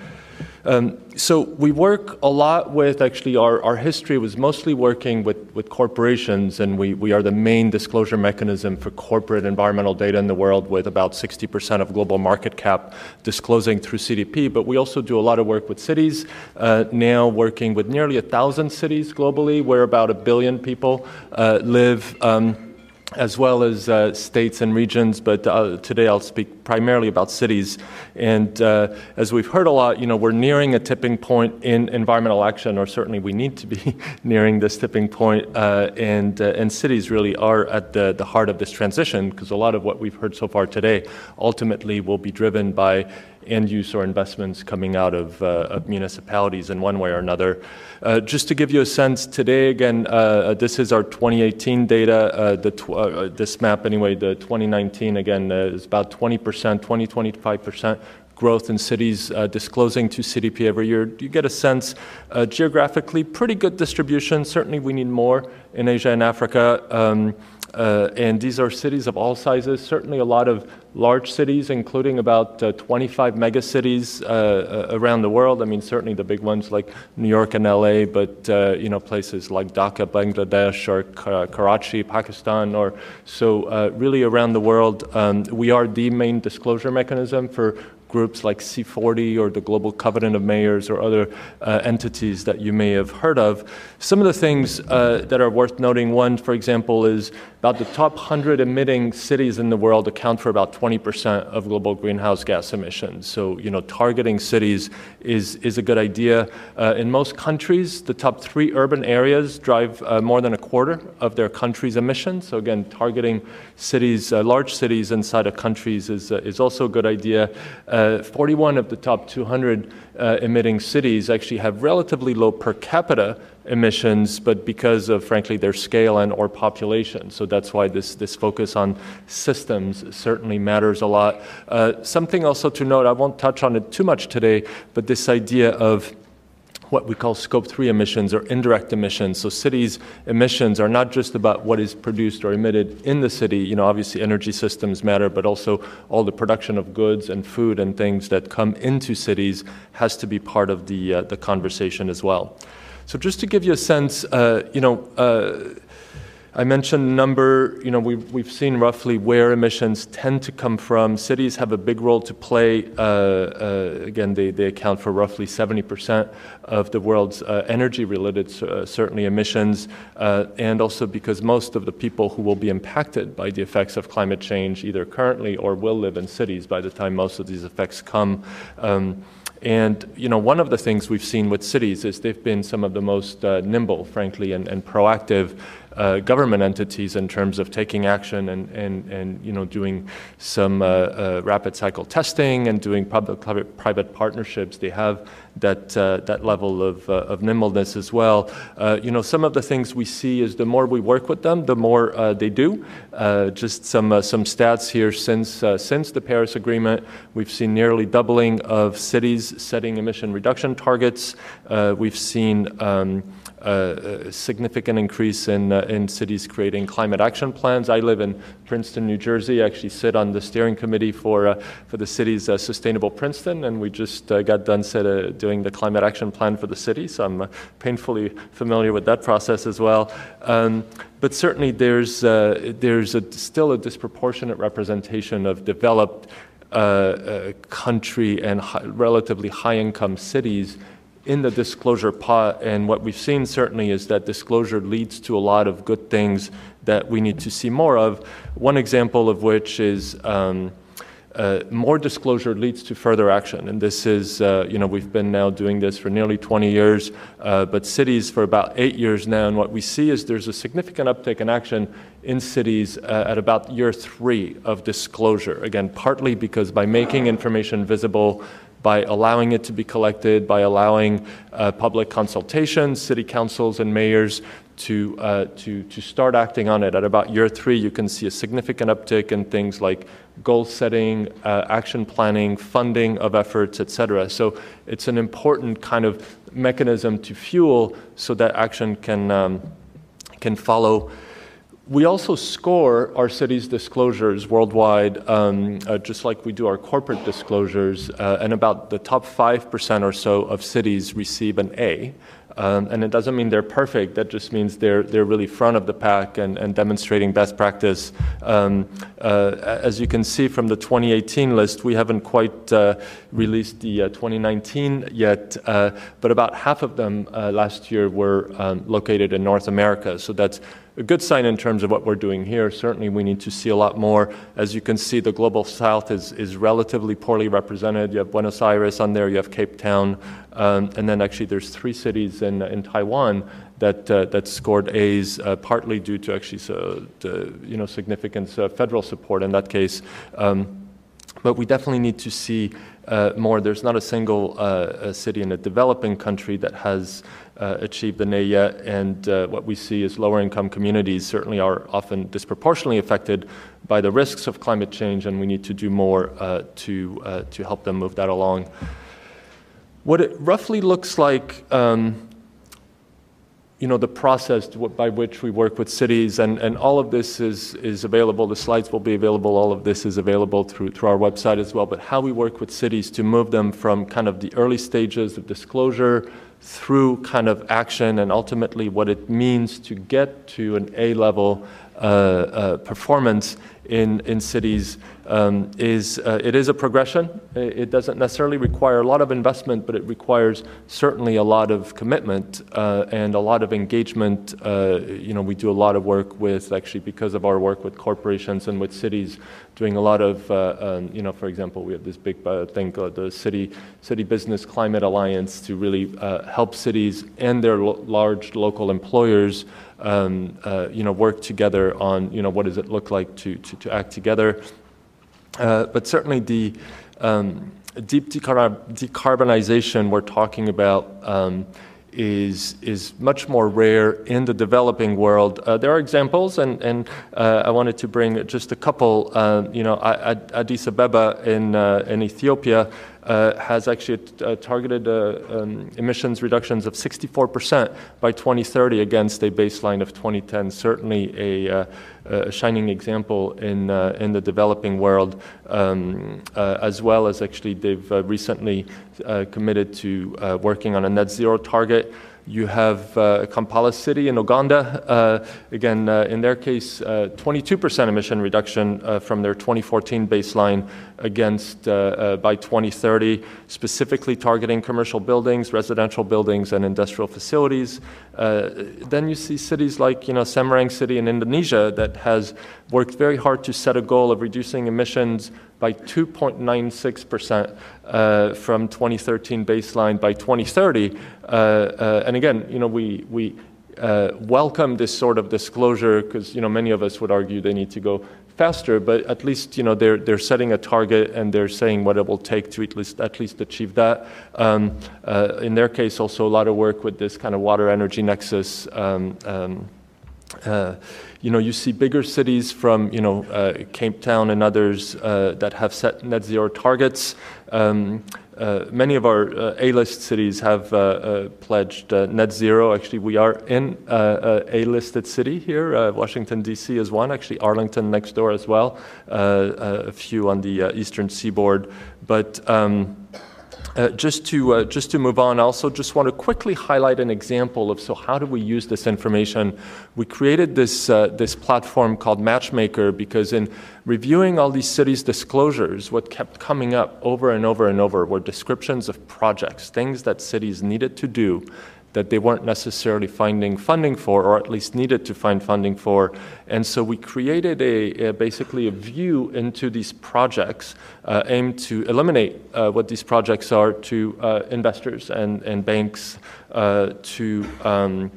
Um, so we work a lot with actually our, our history was mostly working with, with corporations and we, we are the main disclosure mechanism for corporate environmental data in the world with about 60% of global market cap disclosing through CDP. But we also do a lot of work with cities, uh, now working with nearly a thousand cities globally where about a billion people uh, live. Um, as well as uh, states and regions, but uh, today I'll speak primarily about cities. And uh, as we've heard a lot, you know, we're nearing a tipping point in environmental action, or certainly we need to be nearing this tipping point, uh, and, uh, and cities really are at the, the heart of this transition, because a lot of what we've heard so far today ultimately will be driven by end use or investments coming out of, uh, of municipalities in one way or another. Uh, just to give you a sense, today again, uh, this is our 2018 data. The tw- this map, anyway, the 2019 again is about 20%, 20, 25% growth in cities uh, disclosing to CDP every year. Do You get a sense uh, geographically, pretty good distribution. Certainly, we need more in Asia and Africa. Um, uh, and these are cities of all sizes, certainly a lot of large cities, including about uh, 25 megacities uh, around the world. I mean, certainly the big ones like New York and LA, but uh, you know places like Dhaka, Bangladesh, or Karachi, Pakistan, or so uh, really around the world. Um, we are the main disclosure mechanism for groups like C40 or the Global Covenant of Mayors or other uh, entities that you may have heard of. Some of the things uh, that are worth noting one, for example, is about the top 100 emitting cities in the world account for about 20% of global greenhouse gas emissions. So, you know, targeting cities is, is a good idea. Uh, in most countries, the top three urban areas drive uh, more than a quarter of their country's emissions. So, again, targeting cities, uh, large cities inside of countries is, uh, is also a good idea. Uh, 41 of the top 200 uh, emitting cities actually have relatively low per capita emissions, but because of, frankly, their scale and or population. So that's why this, this focus on systems certainly matters a lot. Uh, something also to note, I won't touch on it too much today, but this idea of what we call scope 3 emissions or indirect emissions. So cities emissions are not just about what is produced or emitted in the city. You know, obviously energy systems matter, but also all the production of goods and food and things that come into cities has to be part of the, uh, the conversation as well. So just to give you a sense, uh, you know, uh, I mentioned number, you know, we've, we've seen roughly where emissions tend to come from. Cities have a big role to play. Uh, uh, again, they, they account for roughly 70% of the world's uh, energy related, uh, certainly emissions, uh, and also because most of the people who will be impacted by the effects of climate change either currently or will live in cities by the time most of these effects come. Um, and you know, one of the things we've seen with cities is they've been some of the most uh, nimble, frankly, and, and proactive uh, government entities in terms of taking action and, and, and you know, doing some uh, uh rapid cycle testing and doing public-private partnerships. They have that, uh, that level of, uh, of nimbleness as well. you know, some of the things we see is the more we work with them, the more they do. just some, some stats here since, since the Paris Agreement, we've seen nearly doubling of cities setting emission reduction targets. we've seen um, a significant increase in, uh, in cities creating climate action plans. I live in Princeton, New Jersey. I actually sit on the steering committee for, uh, for the city's uh, Sustainable Princeton, and we just uh, got done set, uh, doing the climate action plan for the city, so I'm uh, painfully familiar with that process as well. Um, but certainly there's, there's a, still a disproportionate representation of developed country and relatively high income cities in the disclosure pot, and what we've seen certainly is that disclosure leads to a lot of good things that we need to see more of. One example of which is um, uh, more disclosure leads to further action. And this is, uh, you know, we've been now doing this for nearly 20 years, uh, but cities for about eight years now. And what we see is there's a significant uptick in action in cities uh, at about year three of disclosure. Again, partly because by making information visible, by allowing it to be collected, by allowing uh, public consultations, city councils and mayors to, uh, to, to start acting on it. At about year three, you can see a significant uptick in things like goal setting, uh, action planning, funding of efforts, etc. So it's an important kind of mechanism to fuel so that action can, um, can follow we also score our city's disclosures worldwide, um, uh, just like we do our corporate disclosures, uh, and about the top 5% or so of cities receive an A. Um, and it doesn't mean they're perfect, that just means they're, they're really front of the pack and, and demonstrating best practice. Um, uh, as you can see from the 2018 list, we haven't quite uh, released the uh, 2019 yet, uh, but about half of them last year were um, located in North America. So that's a good sign in terms of what we're doing here. Certainly, we need to see a lot more. As you can see, the global south is, is relatively poorly represented. You have Buenos Aires on there, you have Cape Town, um, and then actually there's three cities in, in Taiwan that, uh, that scored A's, uh, partly due to actually so, the, you know, significant uh, federal support in that case. Um, but we definitely need to see uh, more. There's not a single uh, city in a developing country that has uh, achieved an A yet, and uh, what we see is lower income communities certainly are often disproportionately affected by the risks of climate change, and we need to do more uh, to, uh, to help them move that along. What it roughly looks like um, you know, the process by which we work with cities, and, and all of this is, is available. The slides will be available. All of this is available through, through our website as well. But how we work with cities to move them from kind of the early stages of disclosure through kind of action and ultimately what it means to get to an A level performance in, in cities um, is uh, it is a progression. It doesn't necessarily require a lot of investment, but it requires certainly a lot of commitment uh, and a lot of engagement. Uh, you know, we do a lot of work with actually because of our work with corporations and with cities, doing a lot of uh, um, you know, for example, we have this big uh, thing called the City City Business Climate Alliance to really uh, help cities and their lo- large local employers. Um, you know, work together on you know what does it look like to to, to act together. Uh, but certainly the um, deep decarbonization we're talking about um, is is much more rare in the developing world. Uh, there are examples, and and uh, I wanted to bring just a couple. Uh, you know, Addis Ababa in uh, in Ethiopia uh, has actually uh, targeted uh, um, emissions reductions of 64% by 2030 against a baseline of 2010. Certainly a, uh, a shining example in, uh, in the developing world, um, uh, as well as actually they've recently committed to working on a net zero target. You have uh, Kampala City in Uganda. Uh, again, uh, in their case, 22% uh, emission reduction uh, from their 2014 baseline against uh, by 2030, specifically targeting commercial buildings, residential buildings, and industrial facilities. then you see cities like you know Semarang City in Indonesia that has worked very hard to set a goal of reducing emissions by 2.96% uh, from 2013 baseline by 2030. Uh, uh, and again, you know, we, we uh, welcome this sort of disclosure because, you know, many of us would argue they need to go faster, but at least, you know, they're, they're setting a target and they're saying what it will take to at least, at least achieve that. Um, uh, in their case, also a lot of work with this kind of water energy nexus. Um, um, uh, you know, you see bigger cities from, you know, uh, Cape Town and others uh, that have set net zero targets. Um, uh, many of our uh, A-list cities have uh, pledged net zero. Actually, we are in a listed city here. Washington D.C. is one. Actually, Arlington next door as well. a few on the eastern seaboard, but. Um, uh, just to uh, just to move on, I also just want to quickly highlight an example of so how do we use this information? We created this uh, this platform called Matchmaker because in reviewing all these cities' disclosures, what kept coming up over and over and over were descriptions of projects, things that cities needed to do that they weren't necessarily finding funding for, or at least needed to find funding for. And so we created a, a basically a view into these projects uh, aimed to eliminate uh, what these projects are to uh, investors and, and banks uh, to. Um,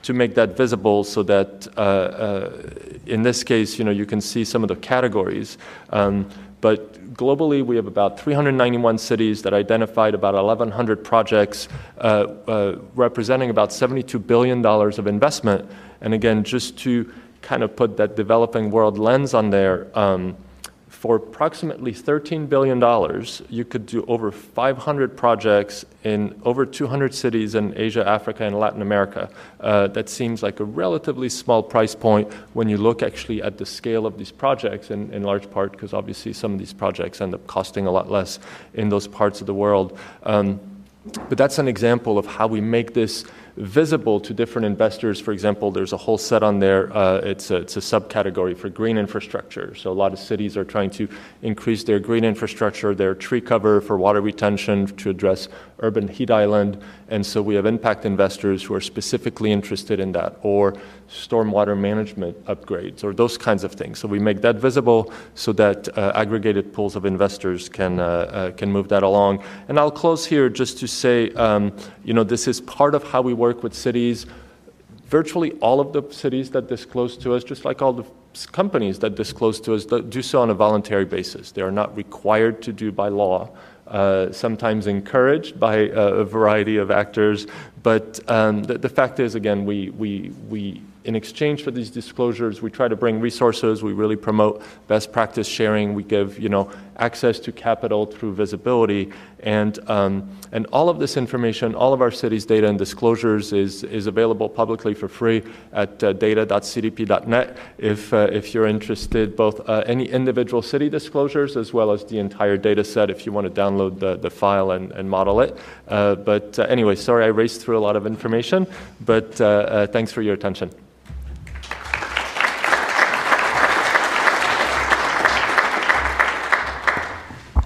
to make that visible so that uh, uh, in this case, you know, you can see some of the categories. Um, but globally, we have about 391 cities that identified about 1,100 projects uh, uh, representing about $72 billion of investment. And again, just to kind of put that developing world lens on there, um, for approximately $13 billion, you could do over 500 projects in over 200 cities in Asia, Africa, and Latin America. Uh, that seems like a relatively small price point when you look actually at the scale of these projects, in, in large part because obviously some of these projects end up costing a lot less in those parts of the world. Um, but that's an example of how we make this visible to different investors. For example, there's a whole set on there. Uh, it's, a, it's a subcategory for green infrastructure. So a lot of cities are trying to increase their green infrastructure, their tree cover for water retention to address urban heat island. And so we have impact investors who are specifically interested in that. Or stormwater management upgrades or those kinds of things. So we make that visible so that uh, aggregated pools of investors can, uh, uh, can move that along. And I'll close here just to say, um, you know, this is part of how we work with cities virtually all of the cities that disclose to us, just like all the companies that disclose to us, do so on a voluntary basis. They are not required to do by law. Uh, sometimes encouraged by a, a, variety of actors. But um, the, the, fact is, again, we, we, we in exchange for these disclosures, we try to bring resources. We really promote best practice sharing. We give, you know, access to capital through visibility, and um, and all of this information, all of our city's data and disclosures is is available publicly for free at uh, data.cdp.net. If uh, if you're interested, both uh, any individual city disclosures as well as the entire data set, if you want to download the, the file and, and model it. Uh, but uh, anyway, sorry I raced through a lot of information, but uh, thanks for your attention.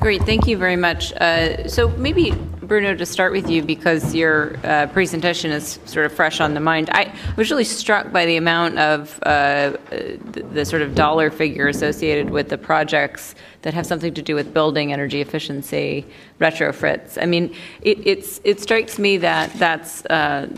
Great, thank you very much. Uh, so maybe Bruno, to start with you, because your uh, presentation is sort of fresh on the mind, I was really struck by the amount of uh, the, the, sort of dollar figure associated with the projects that have something to do with building energy efficiency retrofits. I mean, it, it's it strikes me that that's uh,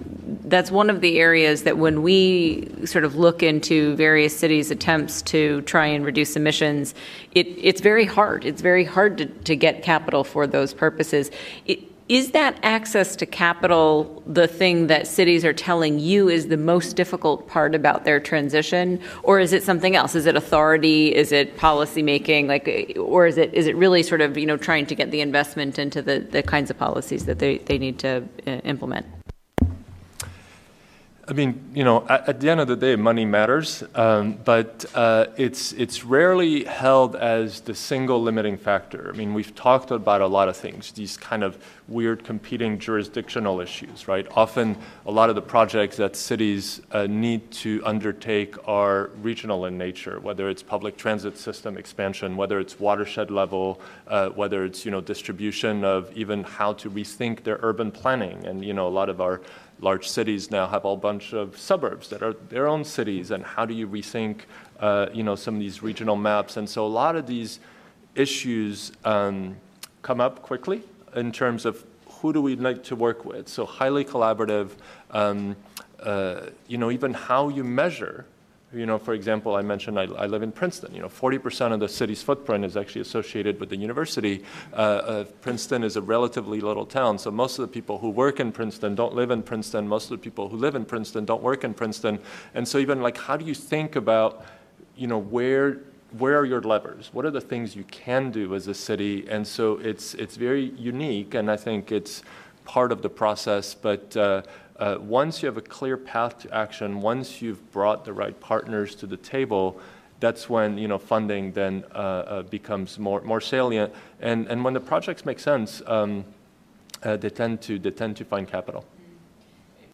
that's one of the areas that when we sort of look into various cities' attempts to try and reduce emissions, it, it's very hard. It's very hard to, to get capital for those purposes. It, is that access to capital the thing that cities are telling you is the most difficult part about their transition, or is it something else? Is it authority? Is it policy making? Like, or is it is it really sort of you know trying to get the investment into the, the kinds of policies that they, they need to uh, implement? I mean, you know, at, at, the end of the day, money matters, um, but uh, it's it's rarely held as the single limiting factor. I mean, we've talked about a lot of things, these kind of weird competing jurisdictional issues, right? Often, a lot of the projects that cities uh, need to undertake are regional in nature, whether it's public transit system expansion, whether it's watershed level, uh, whether it's you know distribution of even how to rethink their urban planning, and you know, a lot of our large cities now have a bunch of suburbs that are their own cities, and how do you rethink, uh, you know, some of these regional maps? And so a lot of these issues um, come up quickly in terms of who do we like to work with. So highly collaborative. Um, uh, you know, even how you measure you know, for example, I mentioned I, I, live in Princeton. You know, 40% of the city's footprint is actually associated with the university. Uh, uh, Princeton is a relatively little town, so most of the people who work in Princeton don't live in Princeton. Most of the people who live in Princeton don't work in Princeton. And so, even like, how do you think about, you know, where where are your levers? What are the things you can do as a city? And so it's it's very unique, and I think it's part of the process, but. Uh, uh, once you have a clear path to action, once you've brought the right partners to the table, that's when you know funding then uh, uh, becomes more more salient. And and when the projects make sense, um, uh, they tend to they tend to find capital.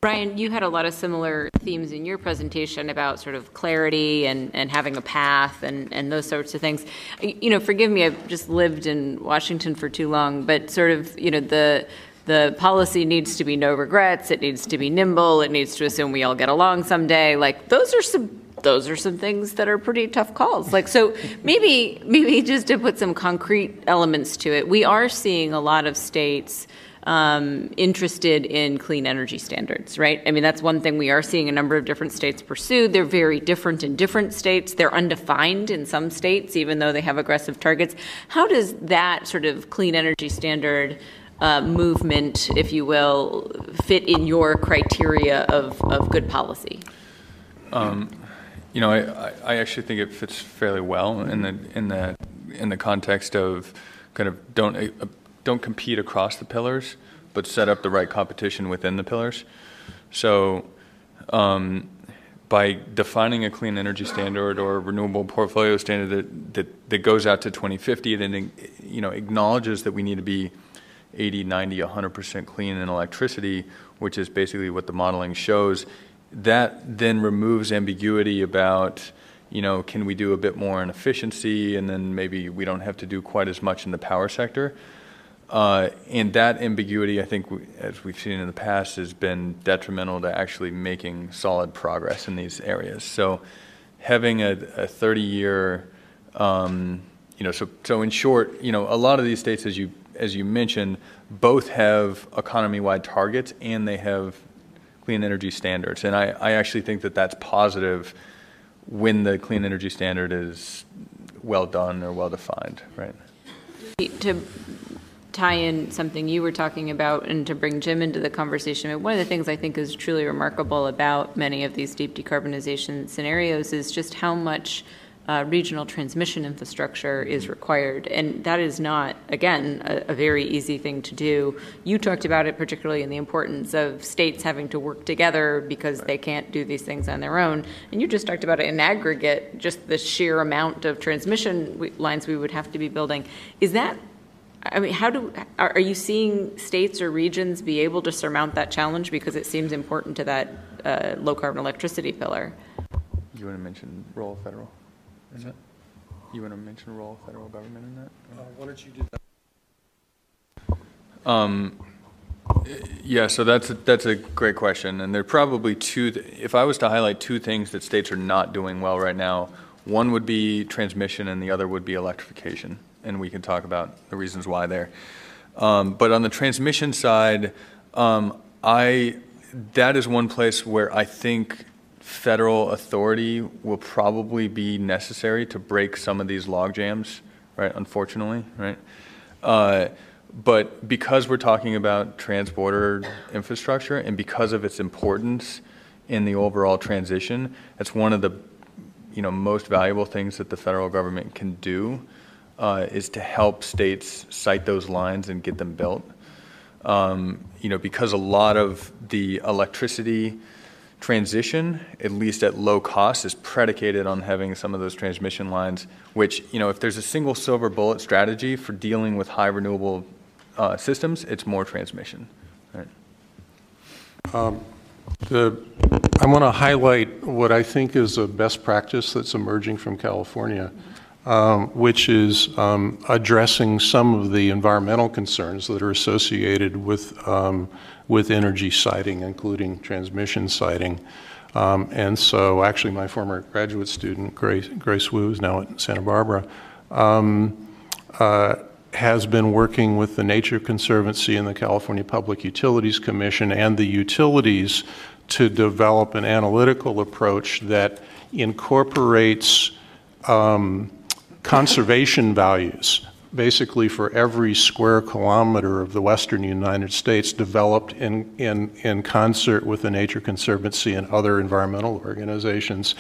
Brian, you had a lot of similar themes in your presentation about sort of clarity and, and having a path and, and those sorts of things. You know, forgive me, I've just lived in Washington for too long, but sort of, you know, the the policy needs to be no regrets, it needs to be nimble, it needs to assume we all get along someday. Like those are some those are some things that are pretty tough calls. Like so maybe maybe just to put some concrete elements to it, we are seeing a lot of states um, interested in clean energy standards, right? I mean, that's one thing we are seeing a number of different states pursue. They're very different in different states. They're undefined in some states, even though they have aggressive targets. How does that sort of clean energy standard uh, movement, if you will, fit in your criteria of, of good policy? Um, you know, I, I actually think it fits fairly well in the in the in the context of kind of don't uh, don't compete across the pillars, but set up the right competition within the pillars. So, um, by defining a clean energy standard or renewable portfolio standard that, that, that goes out to 2050, then you know acknowledges that we need to be 80, 90, 100% clean in electricity, which is basically what the modeling shows, that then removes ambiguity about, you know, can we do a bit more in efficiency and then maybe we don't have to do quite as much in the power sector. Uh, and that ambiguity, I think, as we've seen in the past, has been detrimental to actually making solid progress in these areas. So, having a, a 30-year, um, you know, so so in short, you know, a lot of these states, as you as you mentioned, both have economy-wide targets and they have clean energy standards. And I, I actually think that that's positive when the clean energy standard is well done or well defined, right? To tie in something you were talking about and to bring Jim into the conversation, one of the things I think is truly remarkable about many of these deep decarbonization scenarios is just how much uh, regional transmission infrastructure is required. And that is not, again, a, a, very easy thing to do. You talked about it particularly in the importance of states having to work together because they can't do these things on their own. And you just talked about it in aggregate, just the sheer amount of transmission lines we would have to be building. Is that I mean, how do are, you seeing states or regions be able to surmount that challenge because it seems important to that uh, low carbon electricity pillar? You want to mention role of federal? Is that you want to mention role of federal government in that? Uh, why don't you do that? Um, yeah, so that's a, that's a great question, and there are probably two. Th- if I was to highlight two things that states are not doing well right now, one would be transmission, and the other would be electrification and we can talk about the reasons why there. Um, but on the transmission side, um, I that is one place where I think federal authority will probably be necessary to break some of these log jams, right? Unfortunately, right? Uh, but because we're talking about transborder infrastructure and because of its importance in the overall transition, that's one of the you know most valuable things that the federal government can do uh, is to help states site those lines and get them built. Um, you know, because a lot of the electricity transition, at least at low cost, is predicated on having some of those transmission lines. Which, you know, if there's a single silver bullet strategy for dealing with high renewable uh, systems, it's more transmission. Right. Um, the, I want to highlight what I think is a best practice that's emerging from California um, which is um, addressing some of the environmental concerns that are associated with, um, with energy siting, including transmission siting. Um, and so, actually, my former graduate student, Grace, Grace Wu, is now at Santa Barbara, um, uh, has been working with the Nature Conservancy and the California Public Utilities Commission and the utilities to develop an analytical approach that incorporates um, conservation values, basically for every square kilometer of the western United States, developed in, in, in concert with the Nature Conservancy and other environmental organizations,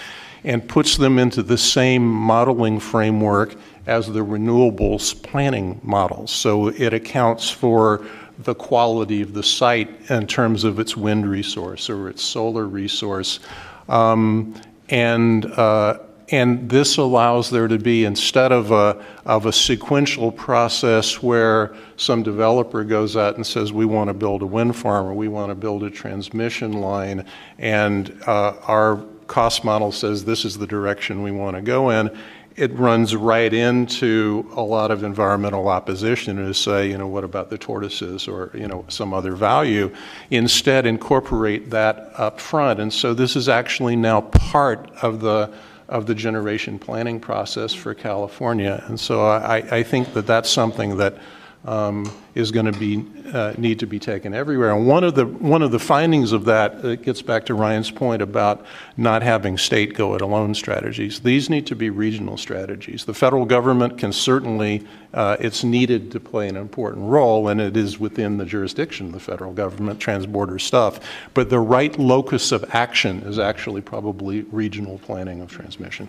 and puts them into the same modeling framework as the renewables planning models. So it accounts for the quality of the site in terms of its wind resource or its solar resource. Um, and uh, and this allows there to be, instead of a, of a sequential process where some developer goes out and says, we want to build a wind farm or we want to build a transmission line, and uh, our cost model says this is the direction we want to go in, it runs right into a lot of environmental opposition to say, you know, what about the tortoises or, you know, some other value. Instead, incorporate that up front. And so this is actually now part of the of the generation planning process for California. And so I, I think that that's something that um, is going to be uh, need to be taken everywhere. And one of the one of the findings of that it gets back to Ryan's point about not having state go it alone strategies. These need to be regional strategies. The federal government can certainly uh, it's needed to play an important role, and it is within the jurisdiction of the federal government transborder stuff. But the right locus of action is actually probably regional planning of transmission.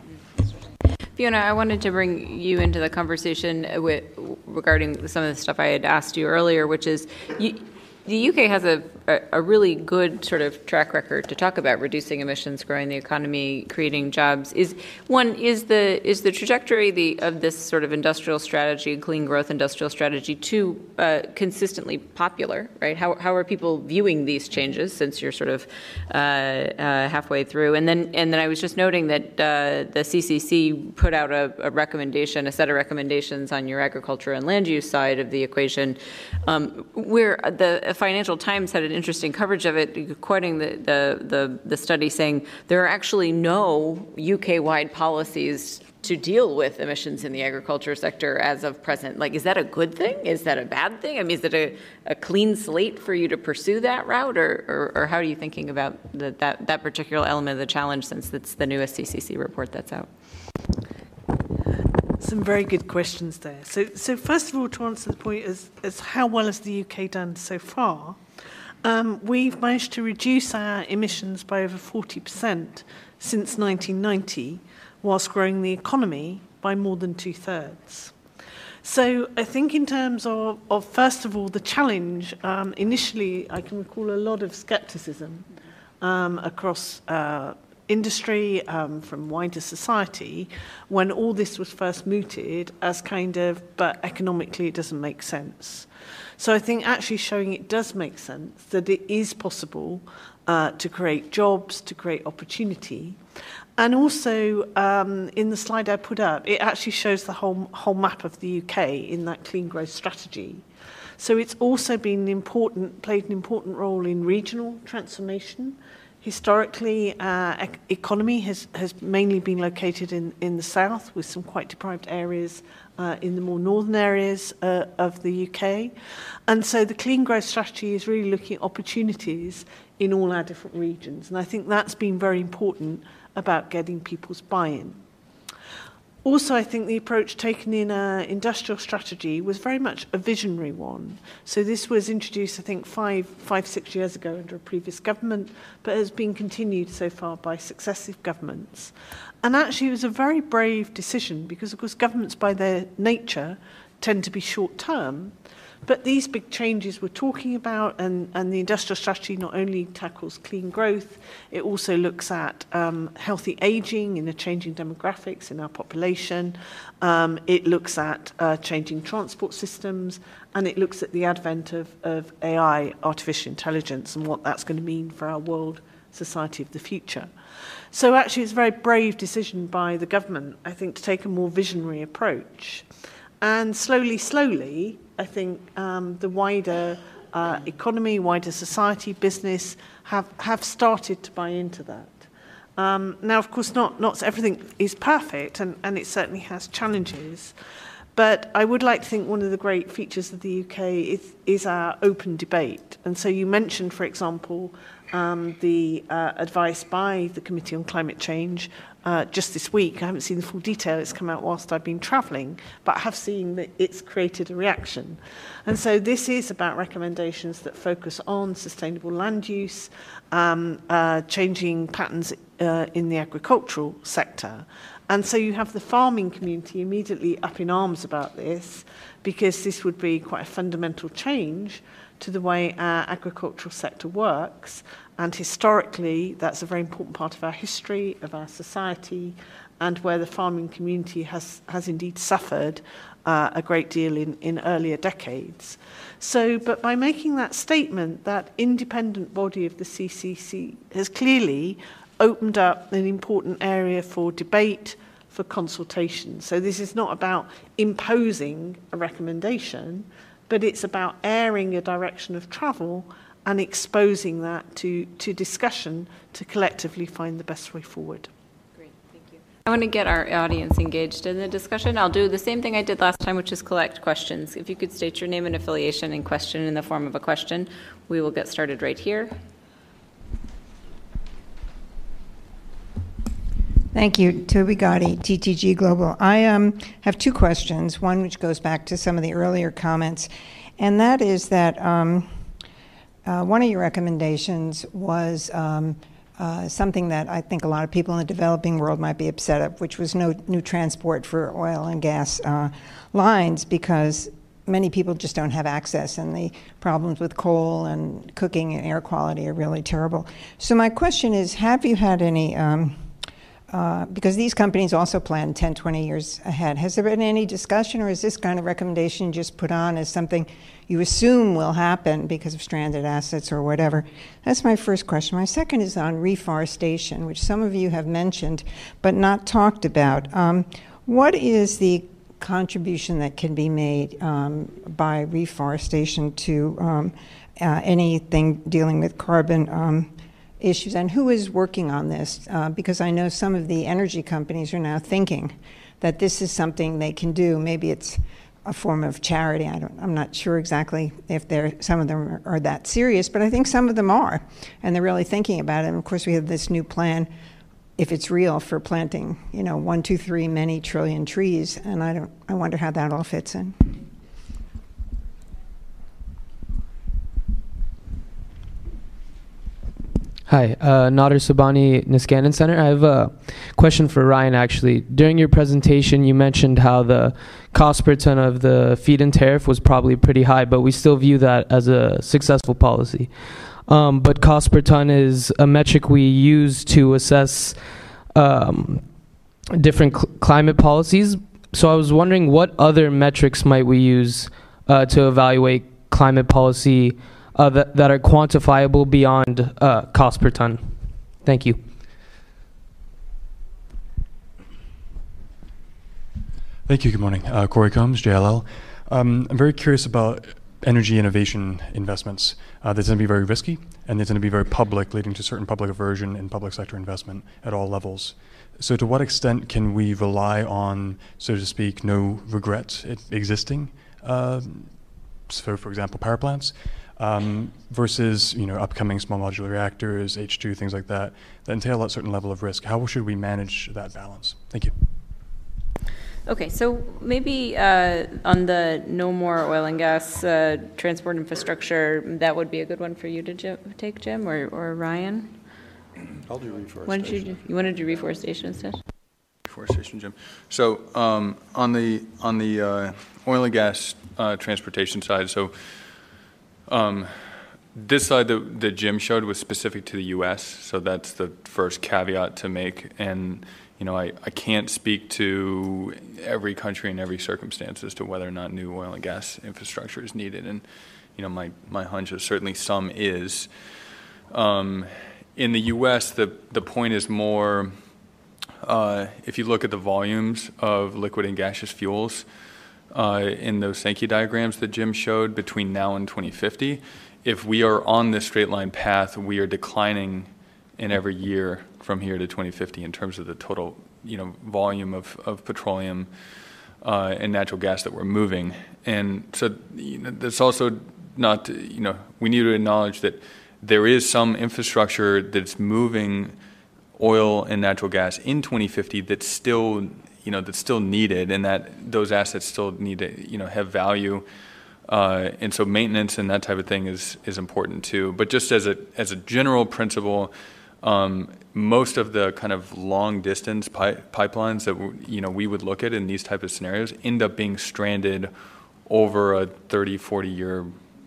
Fiona, I wanted to bring you into the conversation with, regarding some of the stuff I had asked you earlier, which is you, the UK has a, a, a really good sort of track record to talk about reducing emissions, growing the economy, creating jobs. Is one is the is the trajectory the, of this sort of industrial strategy, clean growth industrial strategy, too uh, consistently popular? Right? How how are people viewing these changes since you're sort of uh, uh, halfway through? And then and then I was just noting that uh, the CCC put out a, a, recommendation, a set of recommendations on your agriculture and land use side of the equation, um, where the Financial Times had an interesting coverage of it, quoting the, the, the, the study saying there are actually no UK-wide policies to deal with emissions in the agriculture sector as of present. Like, is that a good thing? Is that a bad thing? I mean, is it a, a clean slate for you to pursue that route, or, or, or how are you thinking about the, that, that particular element of the challenge since it's the newest CCC report that's out? Some very good questions there. So, so first of all, to answer the point is, as how well has the UK done so far, um, we've managed to reduce our emissions by over 40% since 1990, whilst growing the economy by more than two thirds. So I think in terms of, of first of all, the challenge, um, initially I can recall a lot of skepticism um, across uh, industry, um, from wider society, when all this was first mooted as kind of, but economically it doesn't make sense. So I think actually showing it does make sense, that it is possible uh, to create jobs, to create opportunity. And also um, in the slide I put up, it actually shows the whole, whole map of the UK in that clean growth strategy. So it's also been important, played an important role in regional transformation. Historically, uh, economy has, has mainly been located in, in the south, with some quite deprived areas uh, in the more northern areas uh, of the UK. And so the clean growth strategy is really looking at opportunities in all our different regions. And I think that's been very important about getting people's buy-in. Also, I think the approach taken in our industrial strategy was very much a visionary one. So this was introduced, I think, five, five, six years ago under a previous government, but has been continued so far by successive governments. And actually, it was a very brave decision because, of course, governments by their nature tend to be short-term. But these big changes we're talking about and, and the industrial strategy not only tackles clean growth, it also looks at um, healthy aging in the changing demographics in our population. Um, it looks at uh, changing transport systems and it looks at the advent of, of AI, artificial intelligence, and what that's going to mean for our world society of the future. So actually it's a very brave decision by the government, I think, to take a more visionary approach. And slowly, slowly, I think um, the wider uh, economy, wider society, business have, have started to buy into that. Um, now, of course, not, not everything is perfect, and, and it certainly has challenges. But I would like to think one of the great features of the UK is, is our open debate. And so you mentioned, for example, um, the uh, advice by the Committee on Climate Change uh, just this week. I haven't seen the full detail, it's come out whilst I've been travelling, but I have seen that it's created a reaction. And so this is about recommendations that focus on sustainable land use, um, uh, changing patterns uh, in the agricultural sector. And so you have the farming community immediately up in arms about this because this would be quite a fundamental change to the way our agricultural sector works. And historically, that's a very important part of our history, of our society, and where the farming community has, has indeed suffered uh, a great deal in, in earlier decades. So, but by making that statement, that independent body of the CCC has clearly opened up an important area for debate, for consultation. So this is not about imposing a recommendation, but it's about airing a direction of travel and exposing that to, to discussion to collectively find the best way forward. Great, thank you. I want to get our audience engaged in the discussion. I'll do the same thing I did last time, which is collect questions. If you could state your name and affiliation and question in the form of a question, we will get started right here. Thank you. Toby Gotti, TTG Global. I um, have two questions, one which goes back to some of the earlier comments, and that is that um, uh, one of your recommendations was um, uh, something that I think a lot of people in the developing world might be upset of, which was no new transport for oil and gas uh, lines, because many people just don't have access, and the problems with coal and cooking and air quality are really terrible. So, my question is Have you had any, um, uh, because these companies also plan 10, 20 years ahead, has there been any discussion, or is this kind of recommendation just put on as something you assume will happen because of stranded assets or whatever? That's my first question. My second is on reforestation, which some of you have mentioned but not talked about. Um, what is the contribution that can be made um, by reforestation to um, uh, anything dealing with carbon um, issues, and who is working on this? Uh, because I know some of the energy companies are now thinking that this is something they can do. Maybe it's a form of charity. I don't, I'm not sure exactly if they're, some of them are, are that serious, but I think some of them are, and they're really thinking about it. And of course, we have this new plan if it's real for planting, you know, one, two, three, many trillion trees, and I don't, I wonder how that all fits in. Hi, uh, Nader Sabani, Niskanen Center. I have a question for Ryan, actually. During your presentation, you mentioned how the cost per ton of the feed-in tariff was probably pretty high, but we still view that as a successful policy. Um, but cost per ton is a metric we use to assess um, different cl- climate policies. So I was wondering what other metrics might we use uh, to evaluate climate policy uh, that, that are quantifiable beyond uh, cost per ton? Thank you. Thank you. Good morning. Uh, Corey Combs, JLL. Um, I'm very curious about energy innovation investments. Uh, they going to be very risky, and they tend to be very public, leading to certain public aversion in public sector investment at all levels. So, to what extent can we rely on, so to speak, no regrets existing? Uh, so, for example, power plants, um, versus you know upcoming small modular reactors, H2, things like that, that entail a certain level of risk. How should we manage that balance? Thank you. Okay, so maybe uh, on the no more oil and gas uh, transport infrastructure, that would be a good one for you to Jim, take, Jim, or, or Ryan? I'll do reforestation. Why don't you do, you want to do reforestation instead? Reforestation, Jim. So um, on the on the uh, oil and gas uh, transportation side, so um, this slide that, that Jim showed was specific to the U.S., so that's the first caveat to make. And you know, I, I can't speak to every country and every circumstance as to whether or not new oil and gas infrastructure is needed. And you know, my my hunch is certainly some is. Um, in the U.S., the the point is more. Uh, if you look at the volumes of liquid and gaseous fuels, uh, in those Sankey diagrams that Jim showed between now and 2050, if we are on this straight line path, we are declining in every year from here to 2050 in terms of the total, you know, volume of, of petroleum uh, and natural gas that we're moving. And so you know, that's also not, you know, we need to acknowledge that there is some infrastructure that's moving oil and natural gas in 2050 that's still you know that's still needed, and that those assets still need to you know have value. Uh, and so maintenance and that type of thing is is important too. But just as a as a general principle, um, most of the kind of long distance pi- pipelines that you know we would look at in these type of scenarios end up being stranded over a 30, 40 year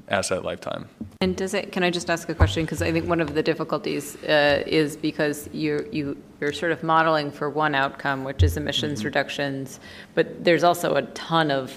asset lifetime. And does it, can I just ask a question? Because I think one of the difficulties uh, is because you, you, you're sort of modeling for one outcome, which is emissions mm-hmm. reductions, but there's also a ton of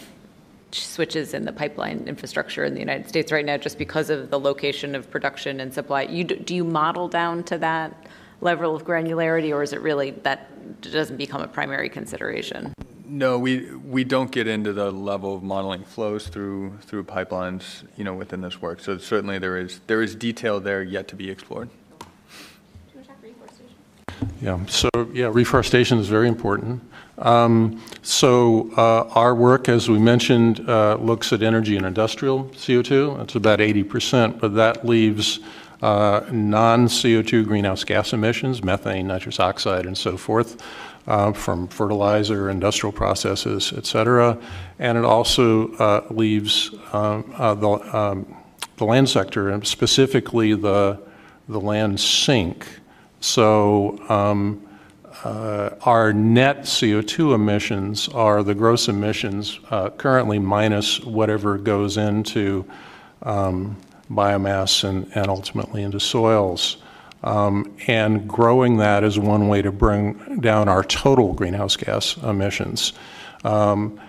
switches in the pipeline infrastructure in the United States right now just because of the location of production and supply. You, do you model down to that level of granularity, or is it really that doesn't become a primary consideration? No, we we don't get into the level of modeling flows through through pipelines, you know, within this work. So certainly there is there is detail there yet to be explored. Yeah. So yeah, reforestation is very important. Um, so uh, our work, as we mentioned, uh, looks at energy and industrial CO2. It's about 80%, but that leaves uh, non-CO2 greenhouse gas emissions, methane, nitrous oxide, and so forth uh, from fertilizer, industrial processes, et cetera. And it also uh, leaves um, uh, the, um, the land sector, and specifically the, the land sink. So um, uh, our net CO2 emissions are the gross emissions uh, currently minus whatever goes into um, biomass and, and ultimately into soils. Um, and growing that is one way to bring down our total greenhouse gas emissions. Um,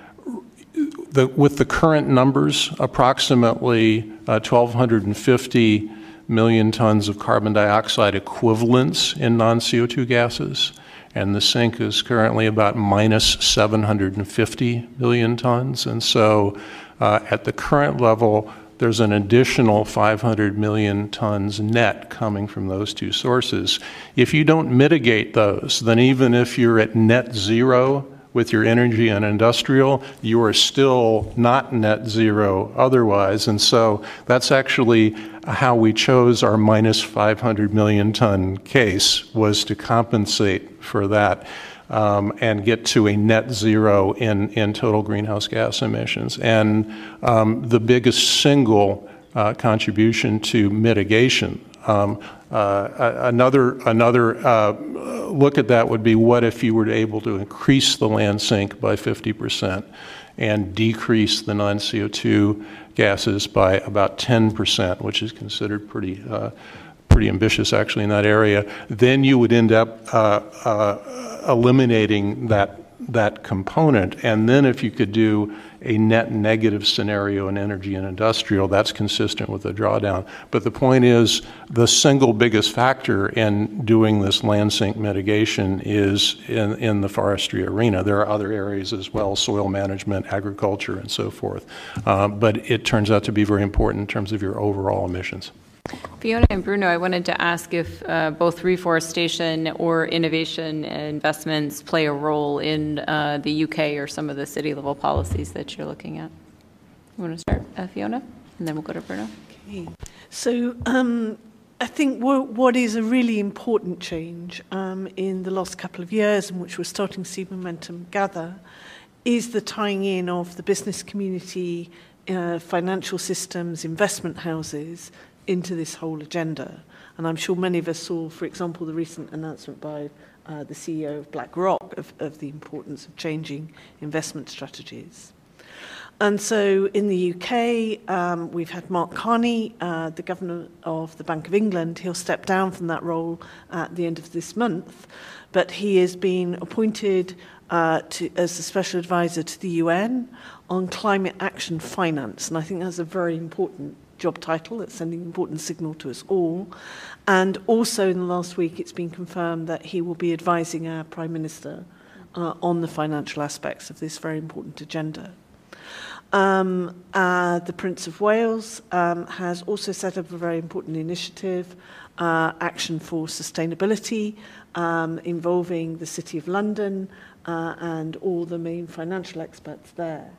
the, with the current numbers, approximately uh, 1,250 million tons of carbon dioxide equivalents in non CO2 gases, and the sink is currently about minus 750 million tons. And so, uh, at the current level, there's an additional 500 million tons net coming from those two sources. If you don't mitigate those, then even if you're at net zero with your energy and industrial, you are still not net zero otherwise. And so that's actually how we chose our minus 500 million ton case was to compensate for that um, and get to a net zero in, in total greenhouse gas emissions. And um, the biggest single uh, contribution to mitigation. Um, uh, another another uh, look at that would be what if you were able to increase the land sink by 50% and decrease the non CO2 gases by about 10%, which is considered pretty uh, pretty ambitious actually in that area, then you would end up uh, uh, eliminating that that component. And then if you could do a net negative scenario in energy and industrial, that's consistent with the drawdown. But the point is, the single biggest factor in doing this land sink mitigation is in, in the forestry arena. There are other areas as well, soil management, agriculture, and so forth. Uh, but it turns out to be very important in terms of your overall emissions. Fiona and Bruno, I wanted to ask if uh, both reforestation or innovation investments play a role in uh, the UK or some of the city level policies that you're looking at. You want to start, uh, Fiona? And then we'll go to Bruno. Okay. So, um, I think what, is a really important change um, in the last couple of years, in which we're starting to see momentum gather, is the tying in of the business community, uh, financial systems, investment houses into this whole agenda. And I'm sure many of us saw, for example, the recent announcement by uh, the CEO of BlackRock of, of the importance of changing investment strategies. And so in the UK, um, we've had Mark Carney, uh, the governor of the Bank of England. He'll step down from that role at the end of this month, but he has been appointed uh, to, as a special advisor to the UN on climate action finance. And I think that's a very important job title. That's sending an important signal to us all. And also in the last week, it's been confirmed that he will be advising our Prime Minister uh, on the financial aspects of this very important agenda. Um, uh, the Prince of Wales um, has also set up a very important initiative, uh, Action for Sustainability, um, involving the City of London uh, and all the main financial experts there.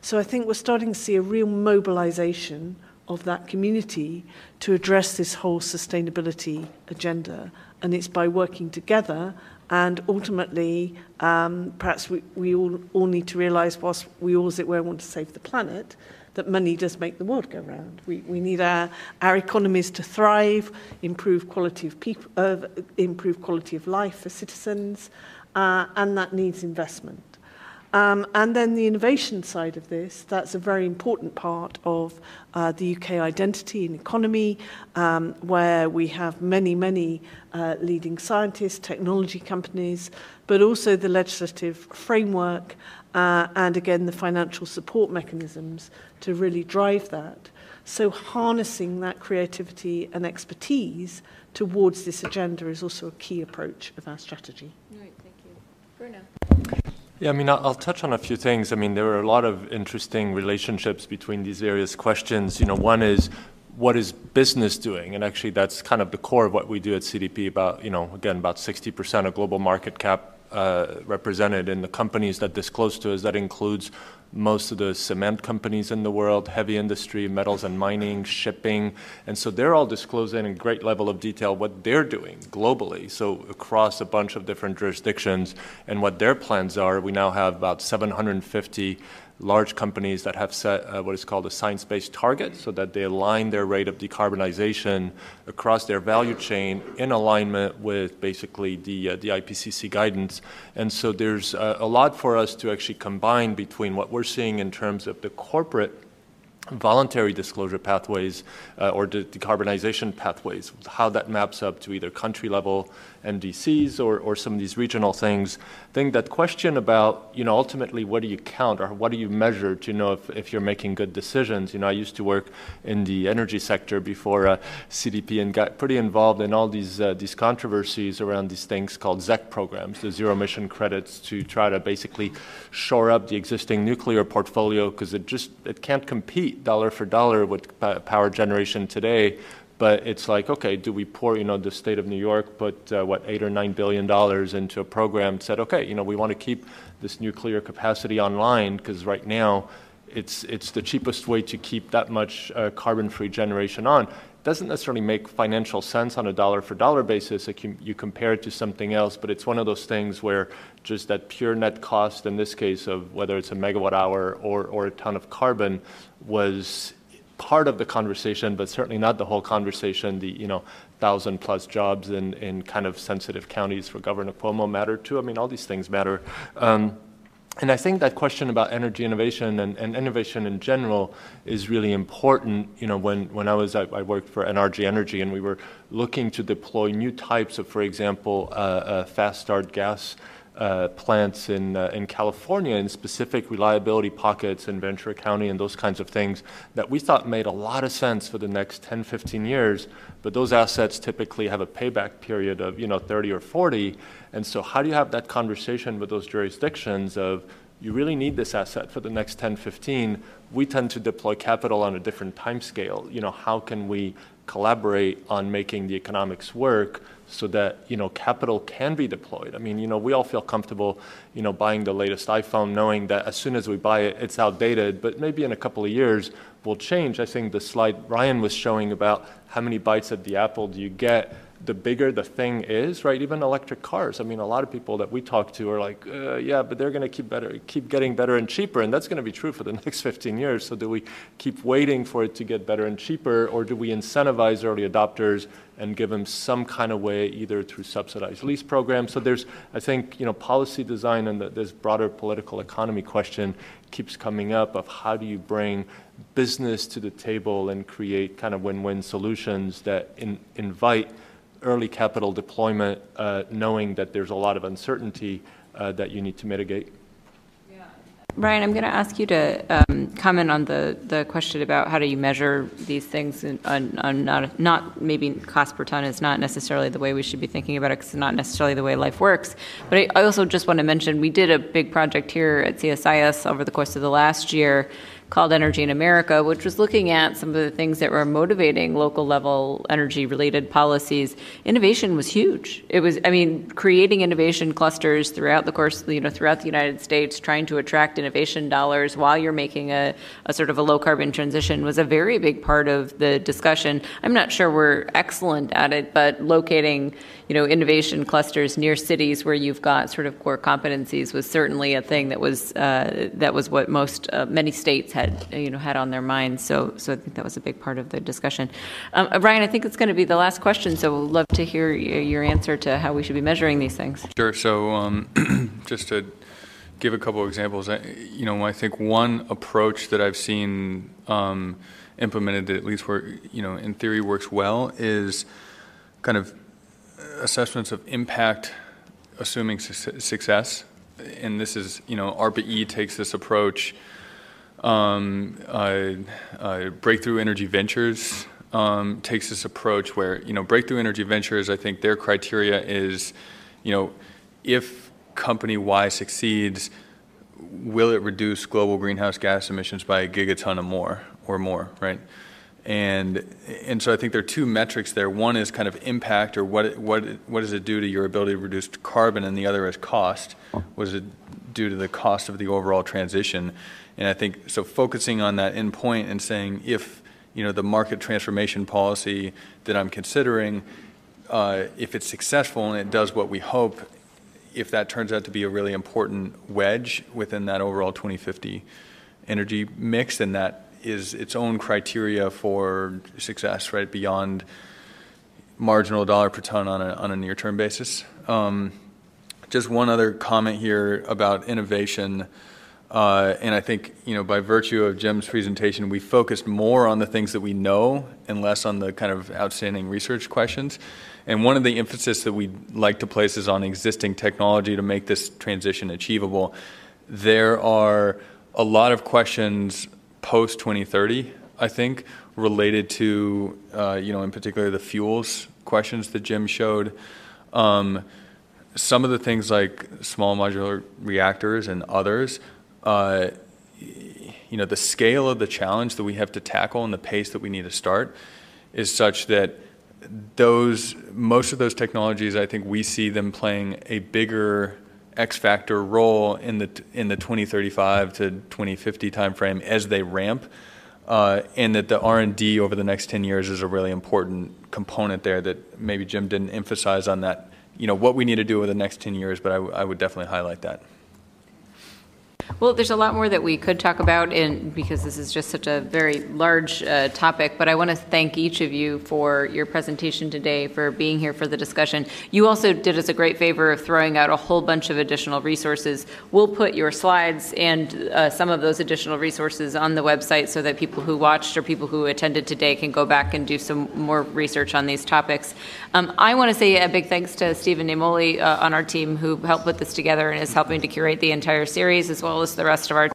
So I think we're starting to see a real mobilization of that community to address this whole sustainability agenda. And it's by working together and ultimately, um, perhaps we, we all, all need to realise, whilst we all, as it were, want to save the planet, that money does make the world go round. We, we need our, our economies to thrive, improve quality of people, uh, improve quality of life for citizens, uh, and that needs investment. Um, and then the innovation side of this, that's a very important part of uh, the UK identity and economy, um, where we have many, many uh, leading scientists, technology companies, but also the legislative framework uh, and again the financial support mechanisms to really drive that. So harnessing that creativity and expertise towards this agenda is also a key approach of our strategy. Right, thank you. Bruno. Yeah, I mean, I'll touch on a few things. I mean, there are a lot of interesting relationships between these various questions. You know, one is what is business doing? And actually, that's kind of the core of what we do at CDP. About, you know, again, about 60% of global market cap uh, represented in the companies that disclose to us. That includes most of the cement companies in the world, heavy industry, metals and mining, shipping. And so they're all disclosing in great level of detail what they're doing globally. So across a bunch of different jurisdictions and what their plans are. We now have about 750 large companies that have set uh, what is called a science-based target so that they align their rate of decarbonization across their value chain in alignment with basically the, uh, the IPCC guidance. And so there's uh, a lot for us to actually combine between what we're seeing in terms of the corporate voluntary disclosure pathways uh, or de- decarbonization pathways, how that maps up to either country level NDCs or, or some of these regional things. I think that question about, you know, ultimately what do you count or what do you measure to know if, if you're making good decisions? You know, I used to work in the energy sector before uh, CDP and got pretty involved in all these, uh, these controversies around these things called ZEC programs, the zero emission credits to try to basically shore up the existing nuclear portfolio because it just, it can't compete dollar for dollar with power generation today but it's like, okay, do we pour, you know, the state of New York put, uh, what, eight or nine billion dollars into a program, said, okay, you know, we want to keep this nuclear capacity online because right now it's, it's the cheapest way to keep that much uh, carbon free generation on. It doesn't necessarily make financial sense on a dollar for dollar basis. Can, you compare it to something else, but it's one of those things where just that pure net cost, in this case of whether it's a megawatt hour or, or a ton of carbon, was part of the conversation, but certainly not the whole conversation. The you know thousand plus jobs in, in kind of sensitive counties for Governor Cuomo matter too. I mean, all these things matter. Um, and I think that question about energy innovation and, and, innovation in general is really important. You know, when, when I was I, I, worked for NRG Energy, and we were looking to deploy new types of, for example, uh, uh, fast start gas uh, plants in, uh, in California in specific reliability pockets in Ventura County and those kinds of things that we thought made a lot of sense for the next 10, 15 years. But those assets typically have a payback period of, you know, 30 or 40. And so how do you have that conversation with those jurisdictions of, you really need this asset for the next 10, 15. We tend to deploy capital on a different time scale. You know, how can we collaborate on making the economics work so that you know capital can be deployed. I mean, you know, we all feel comfortable, you know, buying the latest iPhone, knowing that as soon as we buy it, it's outdated. But maybe in a couple of years, will change. I think the slide Ryan was showing about how many bites at the apple do you get the bigger the thing is, right? Even electric cars. I mean, a lot of people that we talk to are like, uh, yeah, but they're going to keep better, keep getting better and cheaper, and that's going to be true for the next 15 years. So, do we keep waiting for it to get better and cheaper, or do we incentivize early adopters and give them some kind of way, either through subsidized lease programs? So, there's, I think, you know, policy design and the, this broader political economy question keeps coming up of how do you bring business to the table and create kind of win-win solutions that in, invite early capital deployment, uh, knowing that there's a lot of uncertainty uh, that you need to mitigate. Ryan, I'm going to ask you to um, comment on the, the question about how do you measure these things on, on not, not maybe cost per ton is not necessarily the way we should be thinking about it because it's not necessarily the way life works. But I also just want to mention we did a big project here at CSIS over the course of the last year called Energy in America, which was looking at some of the things that were motivating local level energy related policies. Innovation was huge. It was, I mean, creating innovation clusters throughout the course, you know, throughout the United States, trying to attract innovation dollars while you're making a, a sort of a low carbon transition was a very big part of the discussion. I'm not sure we're excellent at it, but locating, you know, innovation clusters near cities where you've got sort of core competencies was certainly a thing that was uh, that was what most uh, many states had you know had on their minds. So so I think that was a big part of the discussion. Um, uh, Ryan, I think it's going to be the last question, so we'd love to hear your answer to how we should be measuring these things. Sure. So um, just to give a couple of examples, I, you know, I think one approach that I've seen um, implemented that at least where you know in theory works well is kind of assessments of impact, assuming su- success, and this is, you know, ARPA-E takes this approach. Um, uh, uh, Breakthrough Energy Ventures um, takes this approach where, you know, Breakthrough Energy Ventures, I think their criteria is, you know, if company Y succeeds, will it reduce global greenhouse gas emissions by a gigaton or more, or more, right? And and so I think there are two metrics there. One is kind of impact, or what what what does it do to your ability to reduce carbon, and the other is cost. What does it do to the cost of the overall transition? And I think so. Focusing on that endpoint and saying if you know the market transformation policy that I'm considering, uh, if it's successful and it does what we hope, if that turns out to be a really important wedge within that overall 2050 energy mix, and that is its own criteria for success, right? Beyond marginal dollar per ton on a, on a near-term basis. Um, just one other comment here about innovation. Uh, and I think, you know, by virtue of Jim's presentation, we focused more on the things that we know and less on the kind of outstanding research questions. And one of the emphasis that we like to place is on existing technology to make this transition achievable. There are a lot of questions post 2030, I think, related to, uh, you know, in particular the fuels questions that Jim showed. Um, some of the things like small modular reactors and others, uh, you know, the scale of the challenge that we have to tackle and the pace that we need to start is such that those most of those technologies, I think we see them playing a bigger X factor role in the in the 2035 to 2050 timeframe as they ramp, uh, and that the R&D over the next 10 years is a really important component there that maybe Jim didn't emphasize on that you know, what we need to do over the next 10 years, but I, I would definitely highlight that. Well, there's a lot more that we could talk about in, because this is just such a very large uh, topic, but I want to thank each of you for your presentation today, for being here for the discussion. You also did us a great favor of throwing out a whole bunch of additional resources. We'll put your slides and uh, some of those additional resources on the website so that people who watched or people who attended today can go back and do some more research on these topics. Um, I want to say a big thanks to Stephen Naimoli uh, on our team who helped put this together and is helping to curate the entire series as well as the rest of our